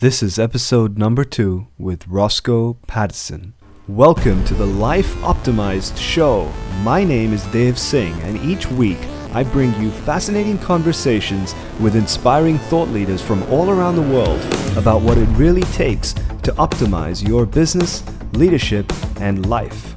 This is episode number two with Rossco Paddison. Welcome to the Life Optimized Show. My name is Dave Singh, and each week I bring you fascinating conversations with inspiring thought leaders from all around the world about what it really takes to optimize your business, leadership, and life.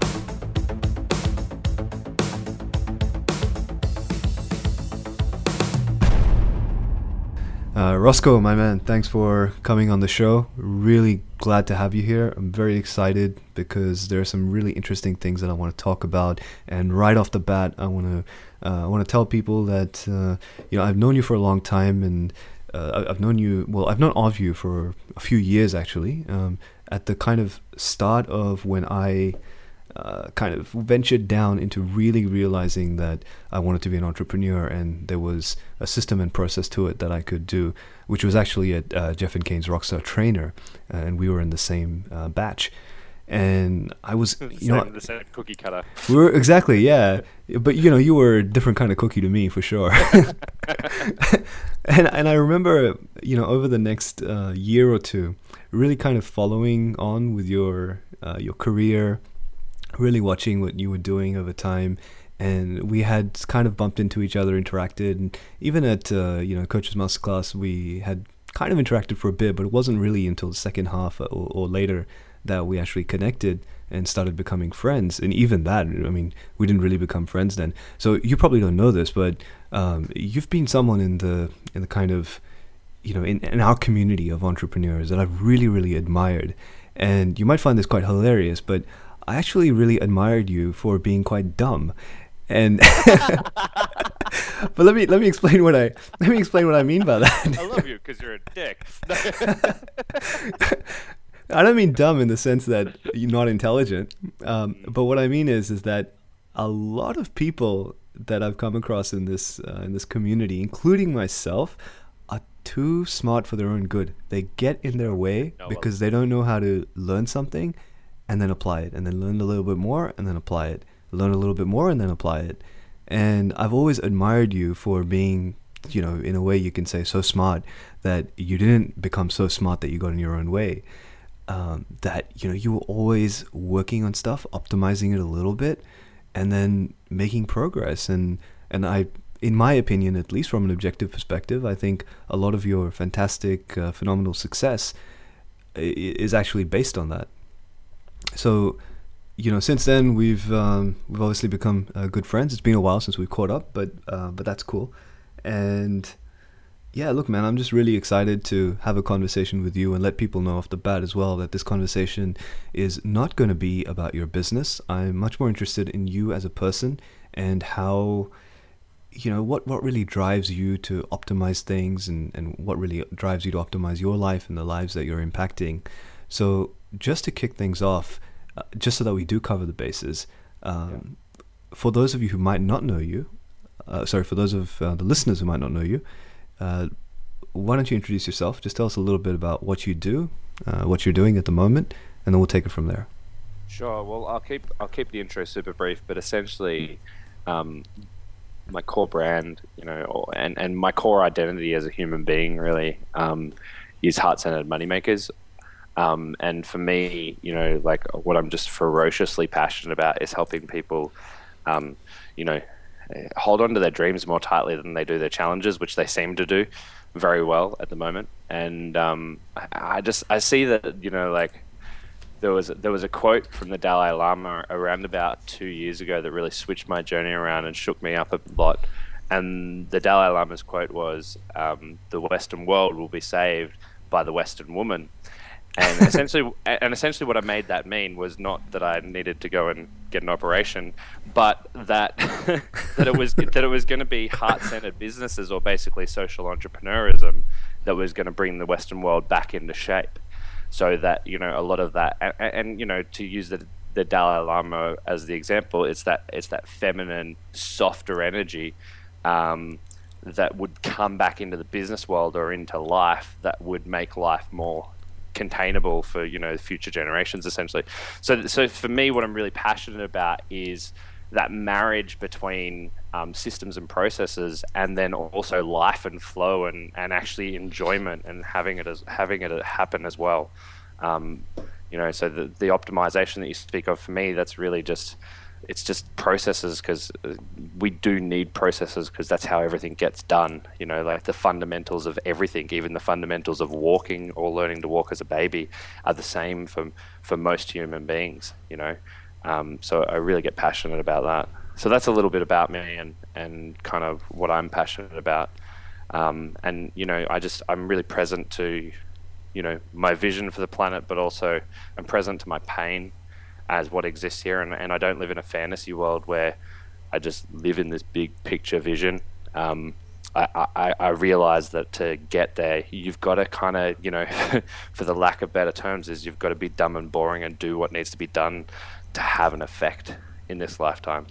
Rossco, my man, thanks for coming on the show. Really glad to have you here. I'm very excited because there are some really interesting things that I want to talk about. And right off the bat, I want to uh, I want to tell people that uh, you know I've known you for a long time, and uh, I've known you. Well, I've known of you for a few years actually. Um, at the kind of start of when I uh, kind of ventured down into really realizing that I wanted to be an entrepreneur, and there was a system and process to it that I could do, which was actually at uh, Jeff and Kane's Rockstar Trainer, uh, and we were in the same uh, batch. And I was, you know, the same cookie cutter. We were exactly, yeah. But you know, you were a different kind of cookie to me for sure. and and I remember, you know, over the next uh, year or two, really kind of following on with your uh, your career really watching what you were doing over time and we had kind of bumped into each other interacted and even at uh, you know coach's masterclass we had kind of interacted for a bit but it wasn't really until the second half or, or later that we actually connected and started becoming friends and even that i mean we didn't really become friends then. So you probably don't know this but um, you've been someone in the in the kind of you know in, in our community of entrepreneurs that i've really really admired and you might find this quite hilarious but I actually really admired you for being quite dumb. And but let me let me explain what I let me explain what I mean by that. I love you because you're a dick. I don't mean dumb in the sense that you're not intelligent, um, but what I mean is is that a lot of people that I've come across in this uh, in this community, including myself, are too smart for their own good. They get in their way because they don't know how to learn something and then apply it, and then learn a little bit more and then apply it, learn a little bit more and then apply it. And I've always admired you for being, you know, in a way you can say so smart that you didn't become so smart that you got in your own way. Um, that you know you were always working on stuff, optimizing it a little bit, and then making progress. And and I, in my opinion, at least from an objective perspective, I think a lot of your fantastic, uh, phenomenal success is actually based on that so you know, since then we've um, we've obviously become uh, good friends. It's been a while since we've caught up, but uh, but that's cool. And yeah, look, man, I'm just really excited to have a conversation with you and let people know off the bat as well that this conversation is not going to be about your business. I'm much more interested in you as a person and how you know what what really drives you to optimize things and and what really drives you to optimize your life and the lives that you're impacting. So just to kick things off, uh, just so that we do cover the bases, um, yeah. for those of you who might not know you, uh, sorry, for those of uh, the listeners who might not know you, uh, why don't you introduce yourself? Just tell us a little bit about what you do, uh, what you're doing at the moment, and then we'll take it from there. Sure. Well, I'll keep I'll keep the intro super brief, but essentially, um, my core brand, you know, and and my core identity as a human being really um, is heart centered moneymakers. Um, and for me, you know, like what I'm just ferociously passionate about is helping people, um, you know, hold on to their dreams more tightly than they do their challenges, which they seem to do very well at the moment. And um, I, just I see that you know, like there was there was a quote from the Dalai Lama around about two years ago that really switched my journey around and shook me up a lot. And the Dalai Lama's quote was, um, "The Western world will be saved by the Western woman." And essentially, and essentially, what I made that mean was not that I needed to go and get an operation, but that that it was that it was going to be heart-centered businesses or basically social entrepreneurism that was going to bring the Western world back into shape. So that you know a lot of that, and, and you know to use the the Dalai Lama as the example, it's that it's that feminine, softer energy. Um, that would come back into the business world or into life that would make life more containable for you know future generations essentially so so for me what i'm really passionate about is that marriage between um, systems and processes, and then also life and flow, and, and actually enjoyment, and having it as having it happen as well. Um, you know, so the the optimization that you speak of for me, that's really just it's just processes because uh, we do need processes because that's how everything gets done. You know, like the fundamentals of everything, even the fundamentals of walking or learning to walk as a baby, are the same for for most human beings. You know, um, so I really get passionate about that. So that's a little bit about me and, and kind of what I'm passionate about. Um, and you know, I just I'm really present to, you know, my vision for the planet, but also I'm present to my pain as what exists here. And, and I don't live in a fantasy world where I just live in this big picture vision. Um, I, I, I realize that to get there, you've got to kind of, you know, for the lack of better terms, is you've got to be dumb and boring and do what needs to be done to have an effect in this lifetime.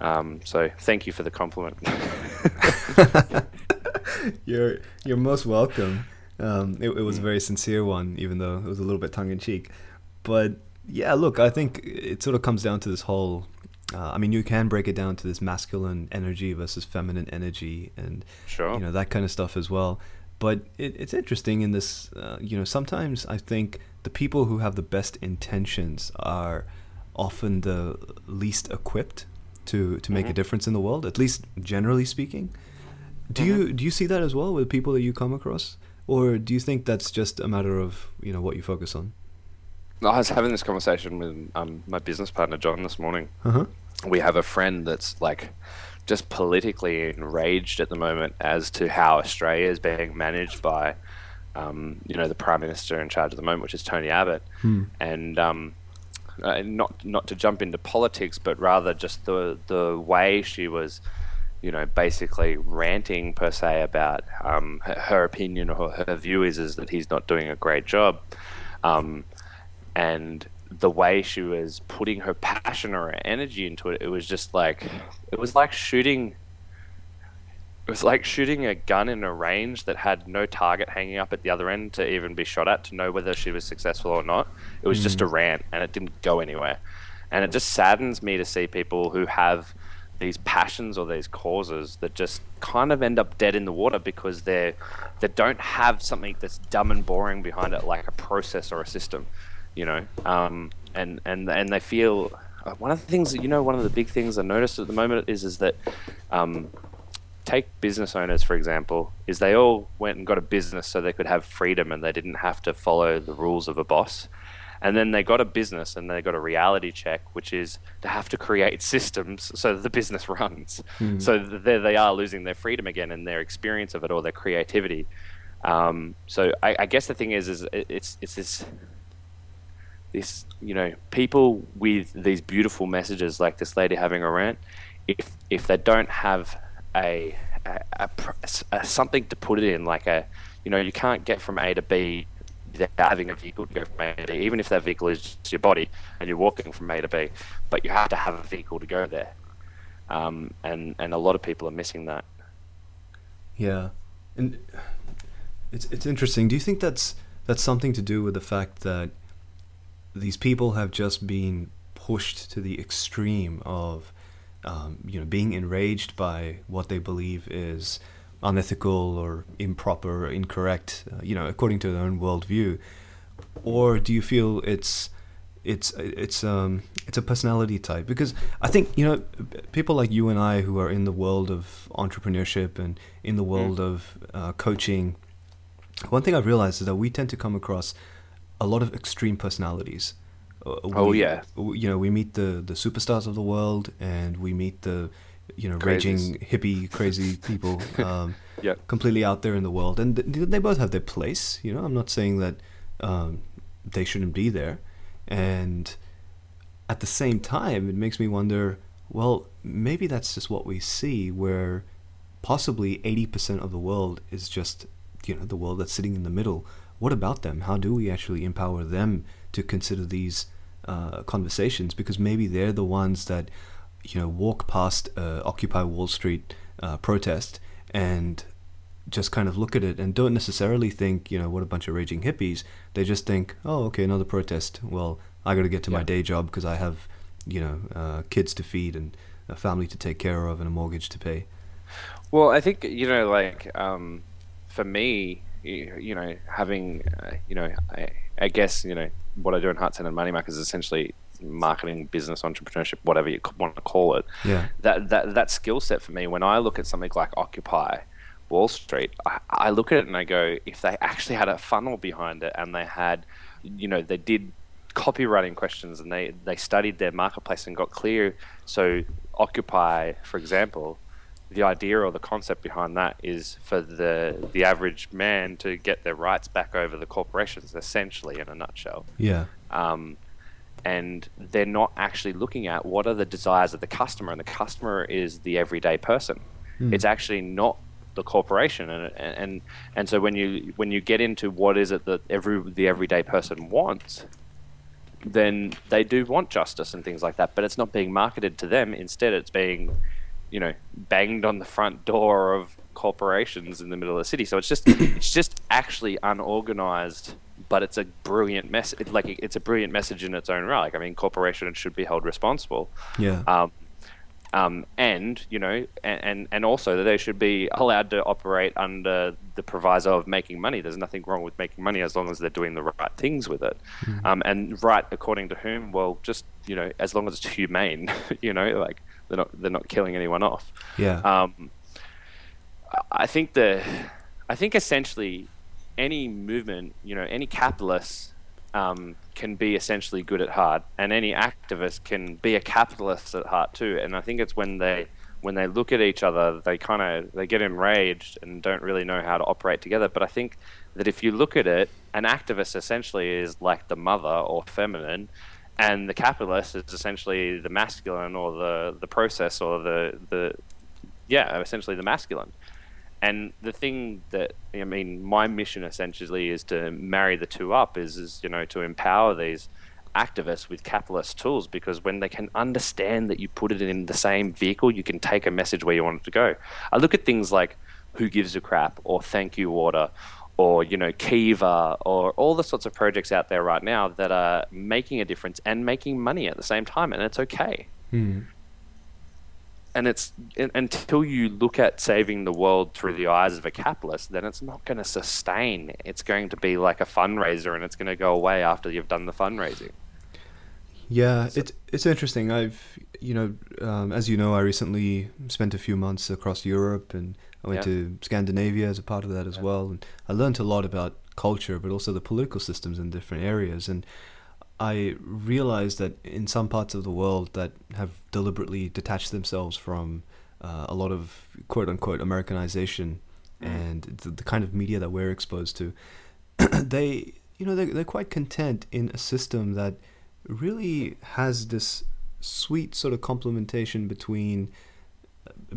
Um, so thank you for the compliment. you're you're most welcome. Um, it, it was a very sincere one, even though it was a little bit tongue in cheek. But yeah, look, I think it sort of comes down to this whole. Uh, I mean, you can break it down to this masculine energy versus feminine energy, and sure. you know that kind of stuff as well. But it, it's interesting in this. Uh, you know, sometimes I think the people who have the best intentions are often the least equipped to to make mm-hmm. a difference in the world, at least generally speaking. Do mm-hmm. you do you see that as well with people that you come across, or do you think that's just a matter of you know what you focus on? I was having this conversation with um, my business partner John this morning. Uh-huh. We have a friend that's like just politically enraged at the moment as to how Australia is being managed by, um, you know, the prime minister in charge at the moment, which is Tony Abbott, hmm. and um, uh, not not to jump into politics, but rather just the the way she was, you know, basically ranting per se about um, her, her, opinion or her view is is that he's not doing a great job, um, and the way she was putting her passion or her energy into it, it was just like it was like shooting it was like shooting a gun in a range that had no target hanging up at the other end to even be shot at to know whether she was successful or not. It was mm. just a mm. rant and it didn't go anywhere. And it just saddens me to see people who have these passions or these causes that just kind of end up dead in the water because they they don't have something that's dumb and boring behind it like a process or a system, you know. Um, and and and they feel uh, one of the things that you know one of the big things I noticed at the moment is is that um, take business owners for example is they all went and got a business so they could have freedom and they didn't have to follow the rules of a boss and then they got a business and they got a reality check which is to have to create systems so that the business runs mm. so there they are losing their freedom again and their experience of it or their creativity um, so I, I, guess the thing is is it's it's this this you know people with these beautiful messages like this lady having a rant if if they don't have a, a, a, a, something to put it in, like a, you know, you can't get from A to B without having a vehicle to go from A to B, even if that vehicle is your body and you're walking from A to B, but you have to have a vehicle to go there. Um, and, and a lot of people are missing that. Yeah. And it's, it's interesting. Do you think that's, that's something to do with the fact that these people have just been pushed to the extreme of um, you know, being enraged by what they believe is unethical or improper or incorrect, uh, you know, according to their own worldview, or do you feel it's it's it's um it's a personality type because I think you know people like you and I who are in the world of entrepreneurship and in the world mm. of uh, coaching. One thing I've realized is that we tend to come across a lot of extreme personalities. Uh, oh we, yeah. You know, we meet the the superstars of the world, and we meet the you know raging hippie crazy people. Um, yeah. Completely out there in the world, and th- they both have their place. You know, I'm not saying that um, they shouldn't be there, and at the same time, it makes me wonder. Well, maybe that's just what we see, where possibly 80% of the world is just you know the world that's sitting in the middle. What about them? How do we actually empower them to consider these uh, conversations because maybe they're the ones that you know walk past uh, Occupy Wall Street uh, protest and just kind of look at it and don't necessarily think you know what a bunch of raging hippies. They just think, oh, okay, another protest. Well, I got to get to yeah. my day job because I have you know uh, kids to feed and a family to take care of and a mortgage to pay. Well, I think you know, like um, for me, you, know, having uh, you know, I, I, guess you know what I do in Heart Centred Money is essentially marketing, business, entrepreneurship, whatever you want to call it. Yeah. That that that skill set for me, when I look at something like Occupy Wall Street, I, I look at it and I go, if they actually had a funnel behind it and they had, you know, they did copywriting questions and they they studied their marketplace and got clear. So Occupy, for example, the idea or the concept behind that is for the the average man to get their rights back over the corporations, essentially, in a nutshell. Yeah. Um, and they're not actually looking at what are the desires of the customer, and the customer is the everyday person. Mm. It's actually not the corporation, and, and and so when you when you get into what is it that every the everyday person wants, then they do want justice and things like that, but it's not being marketed to them. Instead, it's being you know banged on the front door of corporations in the middle of the city. So it's just it's just actually unorganized, but it's a brilliant mess. It, like it's a brilliant message in its own right. Like I mean, corporations should be held responsible. Yeah. Um, um, and you know, and, and and also that they should be allowed to operate under the proviso of making money. There's nothing wrong with making money as long as they're doing the right things with it. Mm-hmm. Um, and right according to whom? Well, just you know, as long as it's humane. you know, like they're not they're not killing anyone off. Yeah. Um, I think the I think essentially any movement, you know, any capitalist um, can be essentially good at heart, and any activist can be a capitalist at heart too. And I think it's when they when they look at each other, they kind of they get enraged and don't really know how to operate together. But I think that if you look at it, an activist essentially is like the mother or feminine, and the capitalist is essentially the masculine or the the process or the the yeah essentially the masculine. And the thing that I mean my mission essentially is to marry the two up is is you know to empower these activists with capitalist tools because when they can understand that you put it in the same vehicle you can take a message where you want it to go. I look at things like who gives a crap or Thankyou Water or you know Kiva or all the sorts of projects out there right now that are making a difference and making money at the same time, and it's okay. Mm. And it's until you look at saving the world through the eyes of a capitalist, then it's not going to sustain. It's going to be like a fundraiser, and it's going to go away after you've done the fundraising. Yeah, so, it's it's interesting. I've you know, um, as you know, I recently spent a few months across Europe and I went yeah. to Scandinavia as a part of that as yeah. well, and I learned a lot about culture, but also the political systems in different areas. And I realized that in some parts of the world that have deliberately detached themselves from uh, a lot of quote unquote Americanization mm. and the, the, kind of media that we're exposed to, they you know they're, they're quite content in a system that really has this sweet sort of complementation between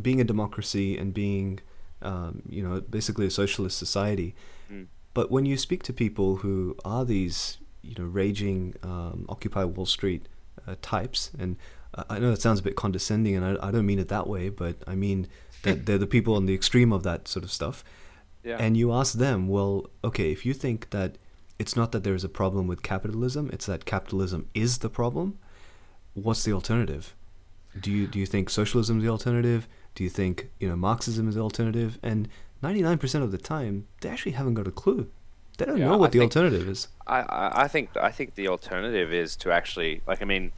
being a democracy and being um, you know, basically a socialist society. Mm. But when you speak to people who are these, you know, raging um, Occupy Wall Street uh, types, and I know it sounds a bit condescending, and I, I don't mean it that way, but I mean that they're the people on the extreme of that sort of stuff. Yeah. And you ask them, well, okay, if you think that it's not that there's a problem with capitalism, it's that capitalism is the problem, what's the alternative? Do you do you think socialism is the alternative? Do you think you know Marxism is the alternative? And ninety nine percent of the time, they actually haven't got a clue. They don't yeah, know what I the think, alternative is. I, I think I think the alternative is to actually like I mean,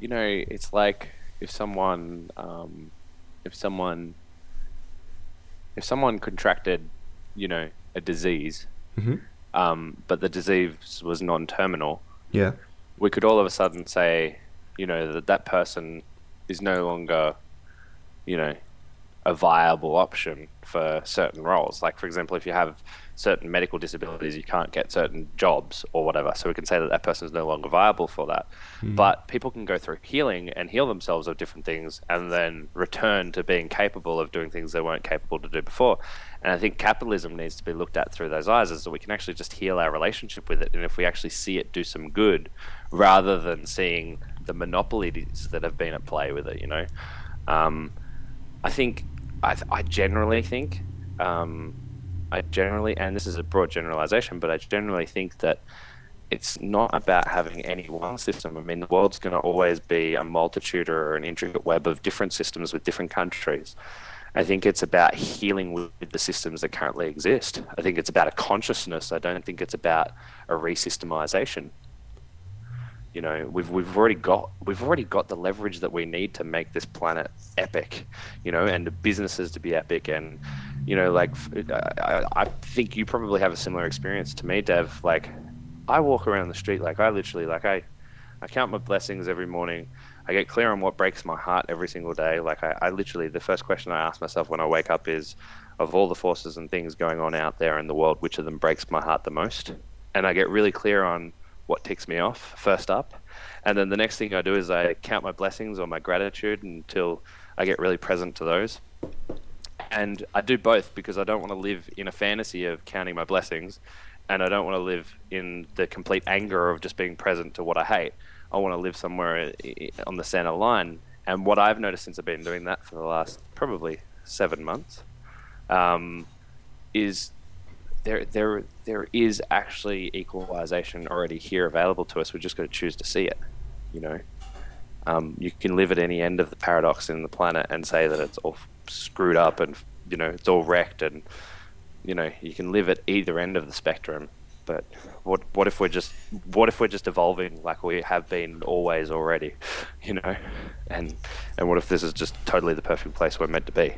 you know, it's like if someone um, if someone if someone contracted, you know, a disease, mm-hmm. um, but the disease was non-terminal. Yeah, we could all of a sudden say, you know, that that person is no longer you know, a viable option for certain roles. Like, for example, if you have certain medical disabilities, you can't get certain jobs or whatever. So we can say that that person is no longer viable for that. Mm. But people can go through healing and heal themselves of different things and then return to being capable of doing things they weren't capable to do before. And I think capitalism needs to be looked at through those eyes as so we can actually just heal our relationship with it. And if we actually see it do some good rather than seeing the monopolies that have been at play with it, you know. Um, I think I, I generally think um, I generally, and this is a broad generalization, but I generally think that it's not about having any one system. I mean, the world's going to always be a multitude or an intricate web of different systems with different countries. I think it's about healing with the systems that currently exist. I think it's about a consciousness. I don't think it's about a resystemization. You know, we've we've already got we've already got the leverage that we need to make this planet epic, you know, and the businesses to be epic, and you know, like I, I think you probably have a similar experience to me, Dev. Like, I walk around the street, like I literally, like I, I count my blessings every morning. I get clear on what breaks my heart every single day. Like I, I literally, the first question I ask myself when I wake up is, of all the forces and things going on out there in the world, which of them breaks my heart the most? And I get really clear on what ticks me off first up. And then the next thing I do is I count my blessings or my gratitude until I get really present to those. And I do both because I don't want to live in a fantasy of counting my blessings and I don't want to live in the complete anger of just being present to what I hate. I want to live somewhere on the center line. And what I've noticed since I've been doing that for the last probably seven months um, is there there there is actually equalization already here available to us. We're just got to choose to see it. You know, um, you can live at any end of the paradox in the planet and say that it's all screwed up and you know it's all wrecked and you know you can live at either end of the spectrum. But what what if we're just what if we're just evolving like we have been always already, you know, and and what if this is just totally the perfect place we're meant to be?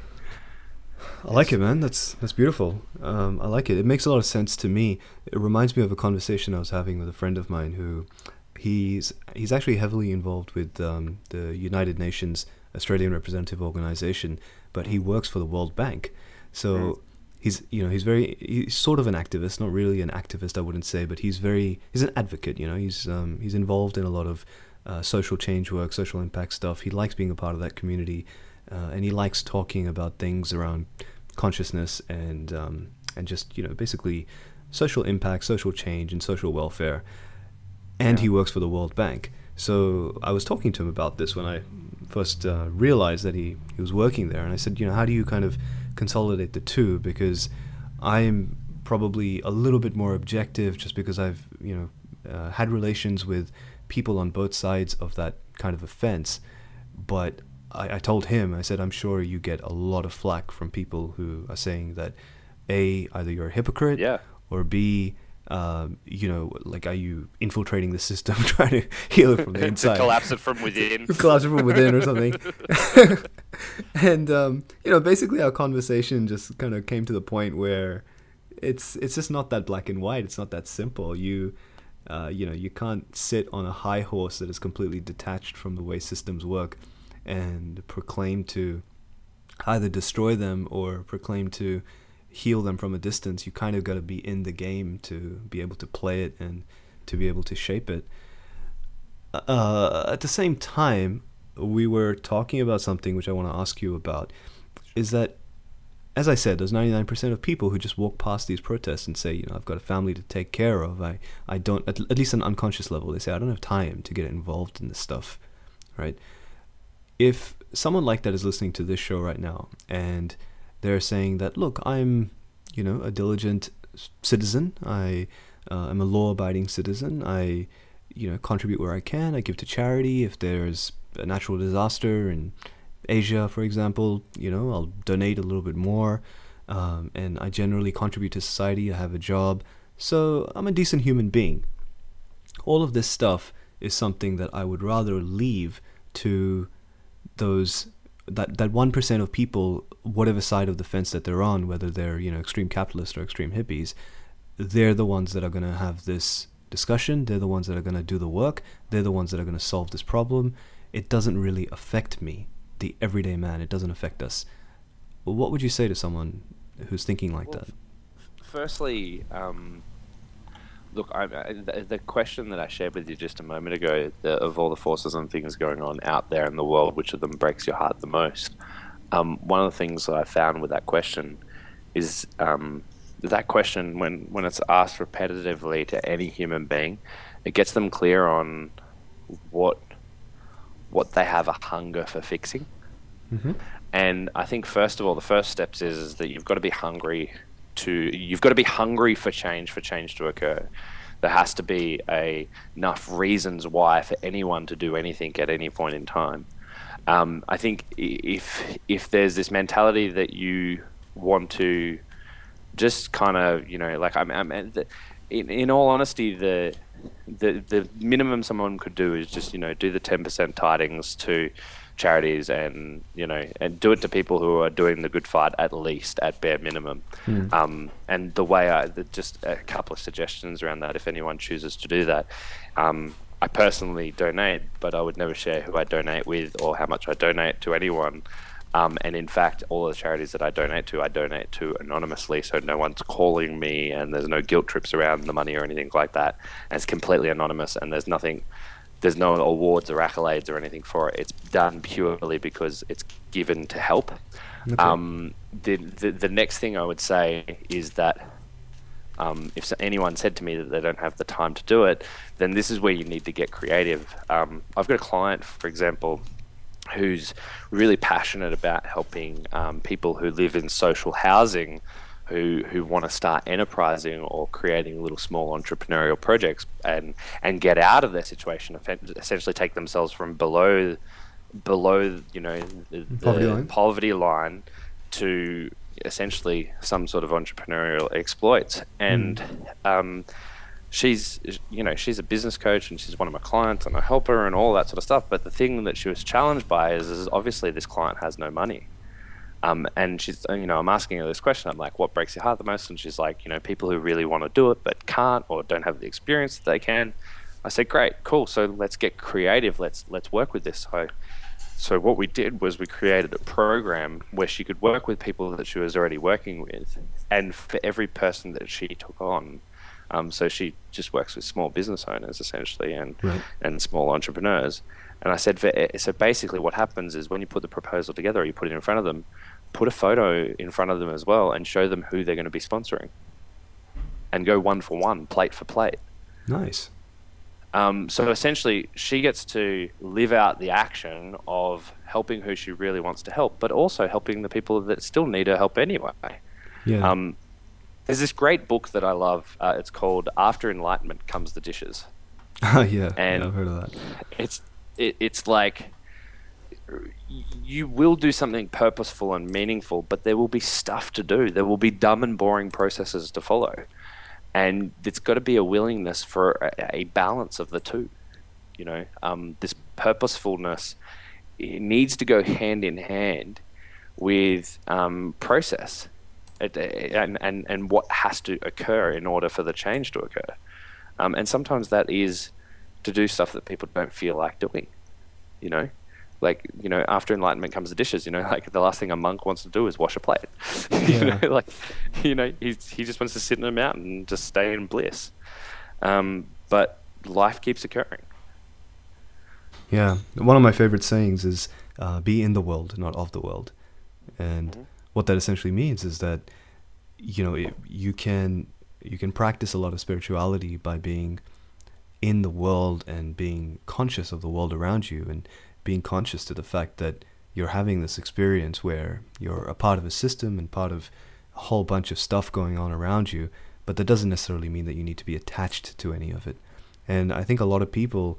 I like it, man. That's that's beautiful. Um, I like it. It makes a lot of sense to me. It reminds me of a conversation I was having with a friend of mine who he's he's actually heavily involved with um, the United Nations Australian Representative Organization, but he works for the World Bank. So mm. he's you know he's very he's sort of an activist, not really an activist, I wouldn't say, but he's very he's an advocate. You know, he's um, he's involved in a lot of uh, social change work, social impact stuff. He likes being a part of that community, uh, and he likes talking about things around consciousness and um, and just you know basically social impact, social change, and social welfare. And yeah. he works for the World Bank. So I was talking to him about this when I first uh, realized that he, he was working there, and I said, you know, how do you kind of consolidate the two? Because I'm probably a little bit more objective, just because I've you know uh, had relations with people on both sides of that kind of a fence, but I, I told him, I said, I'm sure you get a lot of flack from people who are saying that A, either you're a hypocrite, yeah. or B, um, you know, like, are you infiltrating the system, trying to heal it from the inside? collapse it from within. collapse it from within or something. and, um, you know, basically our conversation just kind of came to the point where it's it's just not that black and white. It's not that simple. You, uh, you know, you can't sit on a high horse that is completely detached from the way systems work and proclaim to either destroy them or proclaim to heal them from a distance, you kind of got to be in the game to be able to play it and to be able to shape it. Uh, at the same time, we were talking about something which I want to ask you about is that, as I said, there's 99% of people who just walk past these protests and say, you know, I've got a family to take care of. I, I don't, at, at least on an unconscious level, they say, I don't have time to get involved in this stuff, right? If someone like that is listening to this show right now and they're saying that, look, I'm, you know, a diligent citizen. I uh, am a law-abiding citizen. I, you know, contribute where I can. I give to charity. If there's a natural disaster in Asia, for example, you know, I'll donate a little bit more. Um, and I generally contribute to society. I have a job. So I'm a decent human being. All of this stuff is something that I would rather leave to those that that one percent of people, whatever side of the fence that they're on, whether they're you know extreme capitalists or extreme hippies, they're the ones that are going to have this discussion. They're the ones that are going to do the work. They're the ones that are going to solve this problem. It doesn't really affect me, the everyday man. It doesn't affect us. What would you say to someone who's thinking like well, that? F- firstly, um, Look, I, the, the, question that I shared with you just a moment ago, the, of all the forces and things going on out there in the world, which of them breaks your heart the most? Um, one of the things that I found with that question is um, that question, when, when it's asked repetitively to any human being, it gets them clear on what what they have a hunger for fixing. Mm-hmm. And I think first of all, the first steps is, is that you've got to be hungry to you've got to be hungry for change for change to occur. There has to be a, enough reasons why for anyone to do anything at any point in time. Um, I think if if there's this mentality that you want to just kind of you know like I'm, I'm in, in all honesty the the the minimum someone could do is just you know do the ten percent tithings to charities and you know and do it to people who are doing the good fight at least at bare minimum. Mm. Um, and the way I the, just a couple of suggestions around that if anyone chooses to do that. Um, I personally donate, but I would never share who I donate with or how much I donate to anyone. Um, and in fact, all the charities that I donate to, I donate to anonymously, so no one's calling me, and there's no guilt trips around the money or anything like that. And it's completely anonymous, and there's nothing, there's no awards or accolades or anything for it. It's done purely because it's given to help. Okay. Um, the, the the next thing I would say is that um, if anyone said to me that they don't have the time to do it, then this is where you need to get creative. Um, I've got a client, for example, who's really passionate about helping um, people who live in social housing who who want to start enterprising or creating little small entrepreneurial projects and and get out of their situation essentially take themselves from below below you know the, poverty, line. poverty line to essentially some sort of entrepreneurial exploits and mm. um, she's you know she's a business coach and she's one of my clients and I help her and all that sort of stuff. But the thing that she was challenged by is, is obviously this client has no money. Um, and she's, you know, I'm asking her this question. I'm like, what breaks your heart the most? And she's like, you know, people who really want to do it but can't or don't have the experience that they can. I said, great, cool. So let's get creative. Let's let's work with this. So, so what we did was we created a program where she could work with people that she was already working with, and for every person that she took on, um, so she just works with small business owners essentially and right. and small entrepreneurs. And I said, so basically, what happens is when you put the proposal together, or you put it in front of them, put a photo in front of them as well, and show them who they're going to be sponsoring, and go one for one, plate for plate. Nice. Um, so essentially, she gets to live out the action of helping who she really wants to help, but also helping the people that still need her help anyway. Yeah. Um, there's this great book that I love. Uh, it's called After Enlightenment Comes the Dishes. Oh yeah, and yeah, I've heard of that. It's it, it's like you will do something purposeful and meaningful, but there will be stuff to do. There will be dumb and boring processes to follow, and it's got to be a willingness for a, a balance of the two. You know, um, this purposefulness needs to go hand in hand with um, process and, and, and what has to occur in order for the change to occur. Um, and sometimes that is to do stuff that people don't feel like doing, you know? Like, you know, after enlightenment comes the dishes, you know, like the last thing a monk wants to do is wash a plate. you know, like, you know, he, he just wants to sit in a mountain and just stay in bliss. Um, but life keeps occurring. Yeah. One of my favorite sayings is uh, be in the world, not of the world. And mm-hmm what that essentially means is that you know it, you can you can practice a lot of spirituality by being in the world and being conscious of the world around you and being conscious to the fact that you're having this experience where you're a part of a system and part of a whole bunch of stuff going on around you but that doesn't necessarily mean that you need to be attached to any of it and i think a lot of people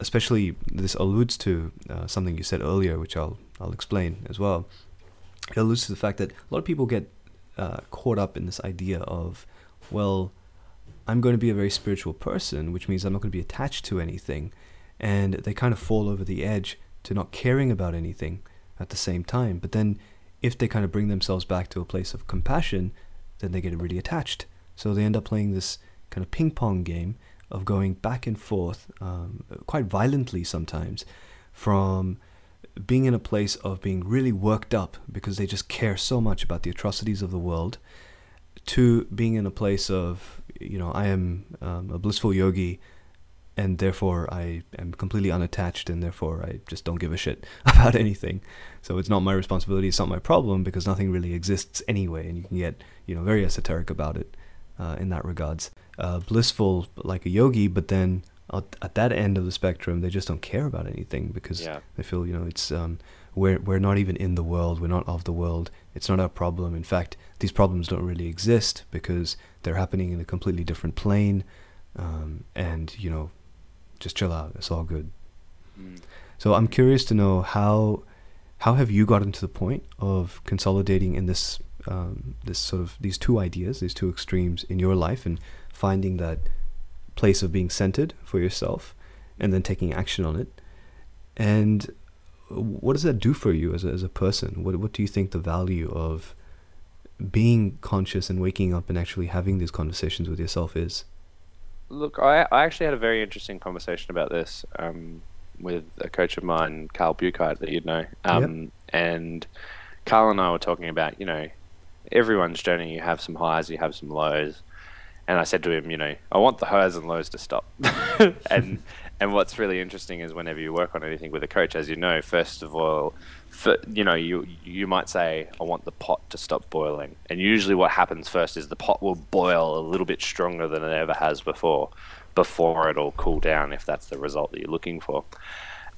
especially this alludes to uh, something you said earlier which i'll i'll explain as well it alludes to the fact that a lot of people get uh, caught up in this idea of, well, I'm going to be a very spiritual person, which means I'm not going to be attached to anything. And they kind of fall over the edge to not caring about anything at the same time. But then if they kind of bring themselves back to a place of compassion, then they get really attached. So they end up playing this kind of ping pong game of going back and forth, um, quite violently sometimes, from being in a place of being really worked up because they just care so much about the atrocities of the world to being in a place of you know i am um, a blissful yogi and therefore i am completely unattached and therefore i just don't give a shit about anything so it's not my responsibility it's not my problem because nothing really exists anyway and you can get you know very esoteric about it uh, in that regards uh, blissful like a yogi but then at that end of the spectrum, they just don't care about anything because yeah. they feel, you know, it's um, we're we're not even in the world. We're not of the world. It's not our problem. In fact, these problems don't really exist because they're happening in a completely different plane. um, and you know, just chill out. It's all good. Mm. So I'm curious to know how how have you gotten to the point of consolidating in this um, this sort of these two ideas, these two extremes in your life, and finding that place of being centered for yourself, and then taking action on it. And what does that do for you as a, as a person? What what do you think the value of being conscious and waking up and actually having these conversations with yourself is? Look, I, I actually had a very interesting conversation about this um, with a coach of mine, Carl Buchheit, that you'd know. Um, yep. And Carl and I were talking about, you know, everyone's journey, you have some highs, you have some lows. And I said to him, you know, I want the highs and lows to stop. and and what's really interesting is whenever you work on anything with a coach, as you know, first of all, for, you know, you you might say, I want the pot to stop boiling, and usually what happens first is the pot will boil a little bit stronger than it ever has before, before it'll cool down if that's the result that you're looking for.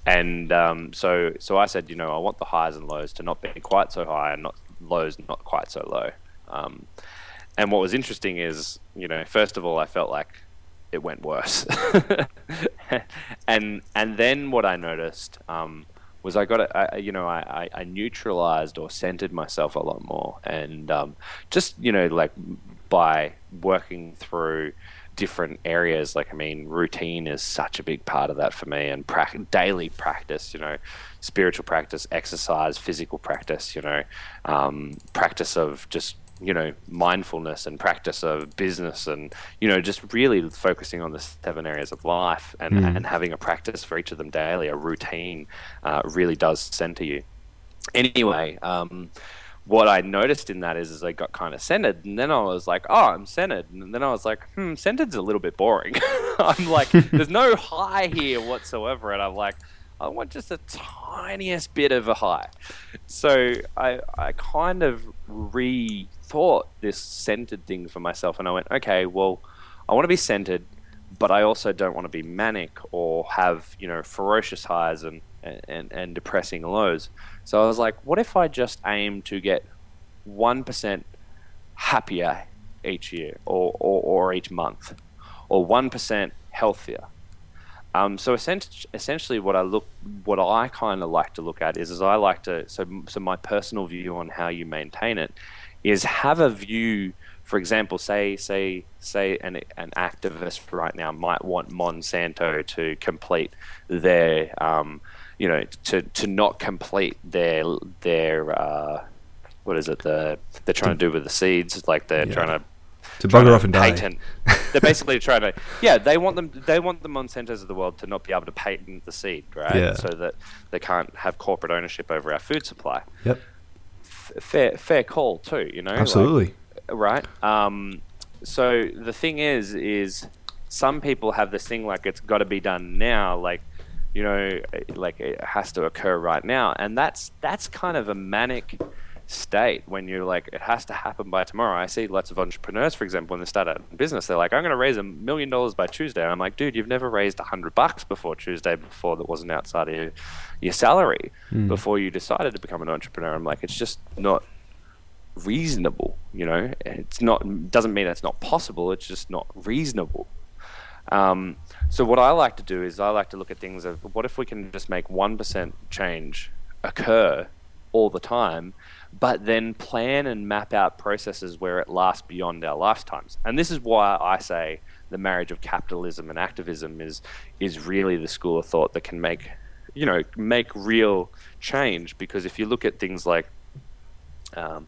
And um, so, so I said, you know, I want the highs and lows to not be quite so high and not lows not quite so low. Um, and what was interesting is, you know, first of all, I felt like it went worse, and and then what I noticed um, was I got it. You know, I, I, neutralized or centered myself a lot more, and um, just you know, like by working through different areas. Like, I mean, routine is such a big part of that for me, and pra- daily practice. You know, spiritual practice, exercise, physical practice. You know, um, practice of just you know mindfulness and practice of business and you know just really focusing on the seven areas of life and, mm. and having a practice for each of them daily a routine uh, really does center you anyway um, what I noticed in that is, is I got kind of centered, and then I was like, "Oh, I'm centered," and then I was like, "Hmm, centered's a little bit boring." I'm like, "There's no high here whatsoever," and I'm like, "I want just the tiniest bit of a high." So I I kind of rethought this centered thing for myself, and I went, "Okay, well, I want to be centered, but I also don't want to be manic or have you know ferocious highs and and, and depressing lows." So I was like, what if I just aim to get 1% happier each year or, or, or each month or 1% healthier? Um, so essentially, what I look, what I kind of like to look at is, is I like to. So, so my personal view on how you maintain it is have a view. For example, say, say, say, an an activist right now might want Monsanto to complete their um, you know, to, to not complete their their uh, what is it? The they're trying to do with the seeds, like they're yeah. trying to to bugger off and patent. die. they're basically trying to, yeah, they want them, they want the Monsantos of the world to not be able to patent the seed, right? Yeah. So that they can't have corporate ownership over our food supply. Yep. Fair, fair call too. You know, absolutely. Like, right. Um, so the thing is, is some people have this thing like it's got to be done now, like you know, like it has to occur right now, and that's that's kind of a manic state when you're like it has to happen by tomorrow. I see lots of entrepreneurs, for example, when they start a business, they're like, I'm going to raise a million dollars by Tuesday, and I'm like, dude, you've never raised a hundred bucks before Tuesday before that wasn't outside of your, your salary mm. before you decided to become an entrepreneur. I'm like, it's just not reasonable, you know. It's not doesn't mean it's not possible. It's just not reasonable. Um, so what I like to do is I like to look at things of what if we can just make one percent change occur all the time, but then plan and map out processes where it lasts beyond our lifetimes. And this is why I say the marriage of capitalism and activism is is really the school of thought that can make you know make real change. Because if you look at things like um,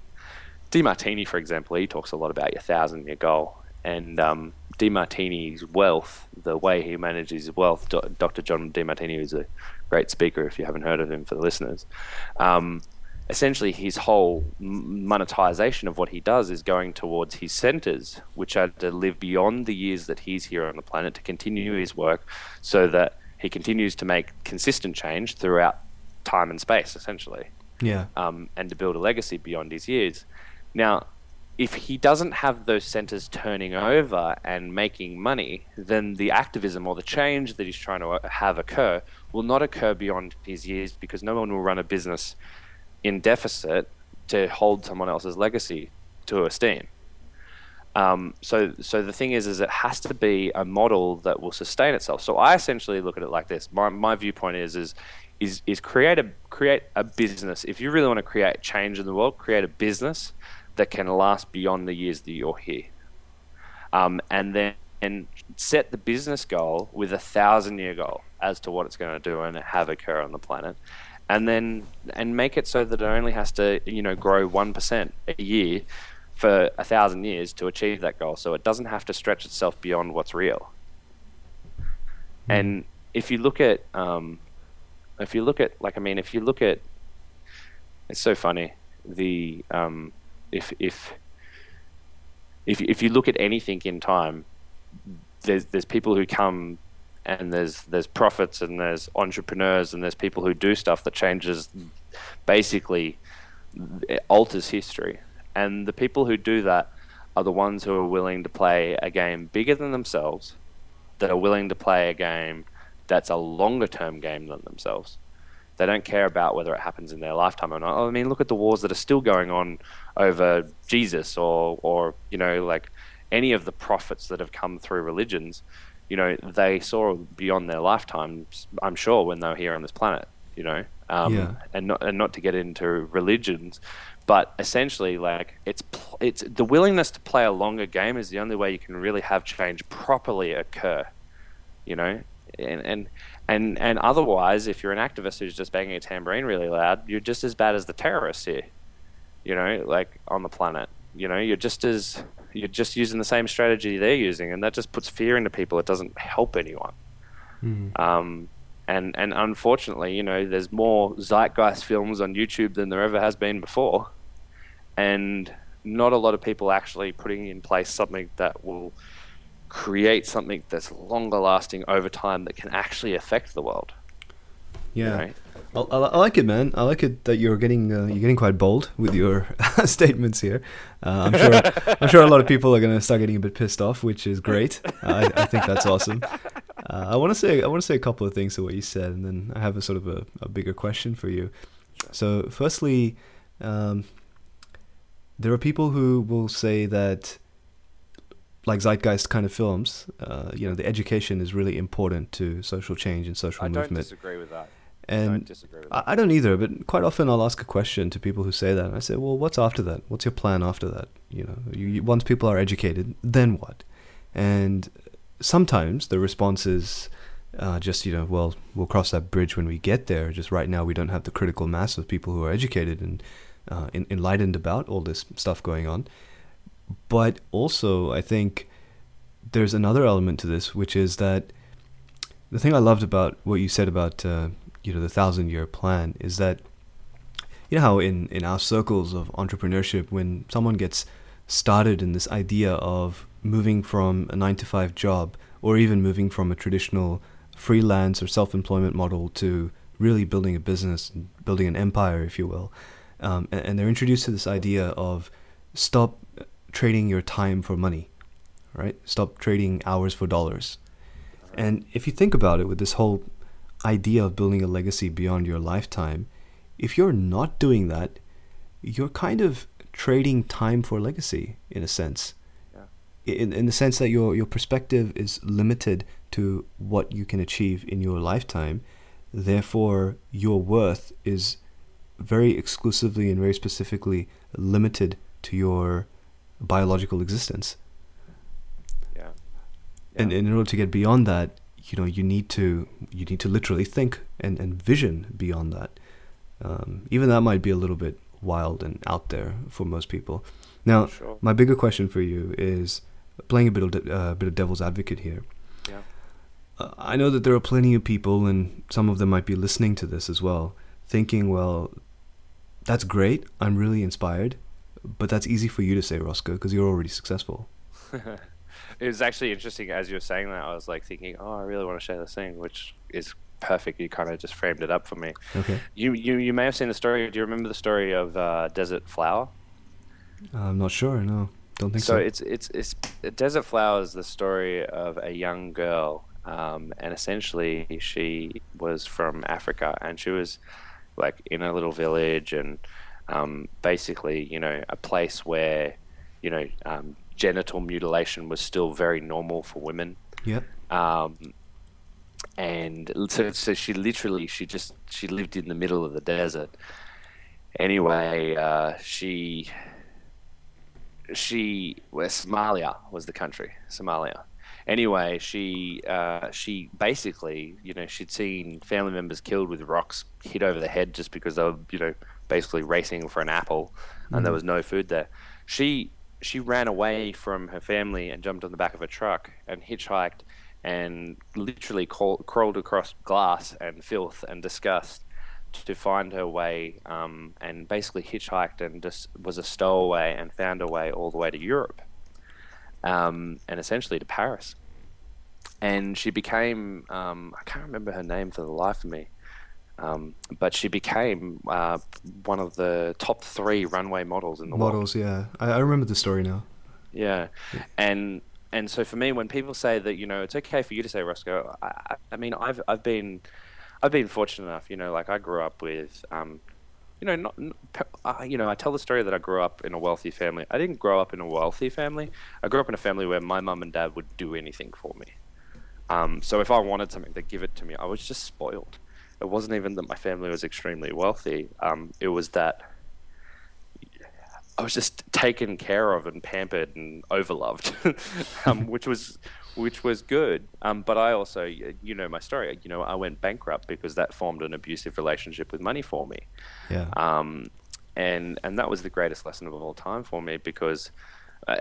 Demartini, for example, he talks a lot about your thousand year goal, and um, Demartini's wealth, the way he manages wealth, Dr. John Demartini is a great speaker if you haven't heard of him for the listeners. Um, essentially, his whole monetization of what he does is going towards his centers, which are to live beyond the years that he's here on the planet to continue his work so that he continues to make consistent change throughout time and space, essentially. Yeah. Um, and to build a legacy beyond his years. Now, if he doesn't have those centers turning over and making money, then the activism or the change that he's trying to uh, have occur will not occur beyond his years because no one will run a business in deficit to hold someone else's legacy to esteem. Um, so, so the thing is, is it has to be a model that will sustain itself. So I essentially look at it like this. My, my viewpoint is, is, is, is create a create a business. If you really want to create change in the world, create a business that can last beyond the years that you're here. Um, and then and set the business goal with a thousand year goal as to what it's going to do and have occur on the planet and then and make it so that it only has to you know grow 1% a year for a thousand years to achieve that goal so it doesn't have to stretch itself beyond what's real mm. and if you look at um, if you look at like i mean if you look at it's so funny the um, if if if if you look at anything in time there's there's people who come and there's there's prophets and there's entrepreneurs and there's people who do stuff that changes basically alters history. And the people who do that are the ones who are willing to play a game bigger than themselves that are willing to play a game that's a longer term game than themselves. They don't care about whether it happens in their lifetime or not. Oh, I mean, look at the wars that are still going on over Jesus or, or you know, like any of the prophets that have come through religions you know, they saw beyond their lifetimes. I'm sure when they were here on this planet, you know, um, yeah. and not and not to get into religions, but essentially, like it's it's the willingness to play a longer game is the only way you can really have change properly occur, you know, and and and and otherwise, if you're an activist who's just banging a tambourine really loud, you're just as bad as the terrorists here, you know, like on the planet. You know, you're just as you're just using the same strategy they're using, and that just puts fear into people. It doesn't help anyone. Mm. Um, and and unfortunately, you know, there's more zeitgeist films on YouTube than there ever has been before, and not a lot of people actually putting in place something that will create something that's longer lasting over time that can actually affect the world. Yeah. You know? I, I, like it, man. I like it that you're getting uh, you're getting quite bold with your statements here. Uh, I'm sure I'm sure a lot of people are going to start getting a bit pissed off, which is great. I, I think that's awesome. Uh, I want to say I want to say a couple of things to what you said, and then I have a sort of a, a bigger question for you. So, firstly, um, there are people who will say that, like zeitgeist kind of films, uh, you know, the education is really important to social change and social I movement. I don't disagree with that. And I, I, don't either, but quite often I'll ask a question to people who say that. And I say, well, what's after that? What's your plan after that? You know, you, you, once people are educated, then what? And sometimes the response is uh, just, you know, well, we'll cross that bridge when we get there. Just right now, we don't have the critical mass of people who are educated and uh, in, enlightened about all this stuff going on. But also, I think there's another element to this, which is that the thing I loved about what you said about uh, you know the thousand year plan is that you know how in in our circles of entrepreneurship when someone gets started in this idea of moving from a 9 to 5 job or even moving from a traditional freelance or self-employment model to really building a business building an empire if you will um, and, and they're introduced to this idea of stop trading your time for money right? Stop trading hours for dollars. And if you think about it with this whole idea of building a legacy beyond your lifetime, if you're not doing that, you're kind of trading time for legacy in a sense. Yeah. In, in the sense that your, your perspective is limited to what you can achieve in your lifetime. Therefore, your worth is very exclusively and very specifically limited to your biological existence. Yeah. yeah. And, and in order to get beyond that, you know you need to you need to literally think and, and vision beyond that. Um, even that might be a little bit wild and out there for most people. Now, sure. my bigger question for you is playing a bit of de- uh, bit of devil's advocate here. Yeah. Uh, I know that there are plenty of people, and some of them might be listening to this as well, thinking, "Well, that's great. I'm really inspired." But that's easy for you to say, Rossco, because you're already successful. it was actually interesting as you were saying that. I was like thinking, oh, I really want to share this thing, which is perfect. You kind of just framed it up for me. Okay. You you you may have seen the story. Do you remember the story of uh, Desert Flower? I'm not sure. No, don't think so. So it's it's it's Desert Flower is the story of a young girl, um, and essentially she was from Africa, and she was like in a little village, and um, basically, you know, a place where, you know, um, genital mutilation was still very normal for women. Yep. Um, and so, so she literally she just she lived in the middle of the desert. Anyway, uh, she she well, Somalia was the country, Somalia. Anyway, she uh, she basically you know she'd seen family members killed with rocks hit over the head just because they were you know basically racing for an apple and Mm-hmm. there was no food there. She she ran away from her family and jumped on the back of a truck and hitchhiked and literally crawl, crawled across glass and filth and disgust to find her way um, and basically hitchhiked and just was a stowaway and found her way all the way to Europe um, and essentially to Paris. And she became, um, I can't remember her name for the life of me, um, but she became uh, one of the top three runway models in the world. Models, yeah. I, I remember the story now. Yeah, and and so for me, when people say that you know it's okay for you to say Rossco, I, I- I mean I've I've been I've been fortunate enough, you know, like I grew up with, um, you know, not, uh, you know, I tell the story that I grew up in a wealthy family. I didn't grow up in a wealthy family. I grew up in a family where my mum and dad would do anything for me. Um, so if I wanted something, they'd give it to me. I was just spoiled. It wasn't even that my family was extremely wealthy. Um, it was that I was just taken care of and pampered and overloved, um, which was which was good. Um, but I also, you know, my story. You know, I went bankrupt because that formed an abusive relationship with money for me, Yeah. um, and and that was the greatest lesson of all time for me because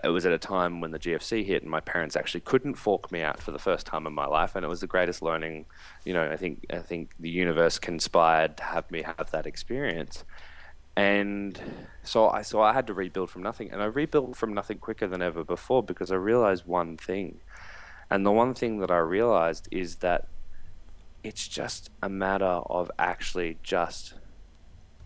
it was at a time when the GFC hit and my parents actually couldn't fork me out for the first time in my life, and it was the greatest learning. You know, I think I think the universe conspired to have me have that experience and so I so I had to rebuild from nothing, and I rebuilt from nothing quicker than ever before because I realized one thing, and the one thing that I realized is that it's just a matter of actually just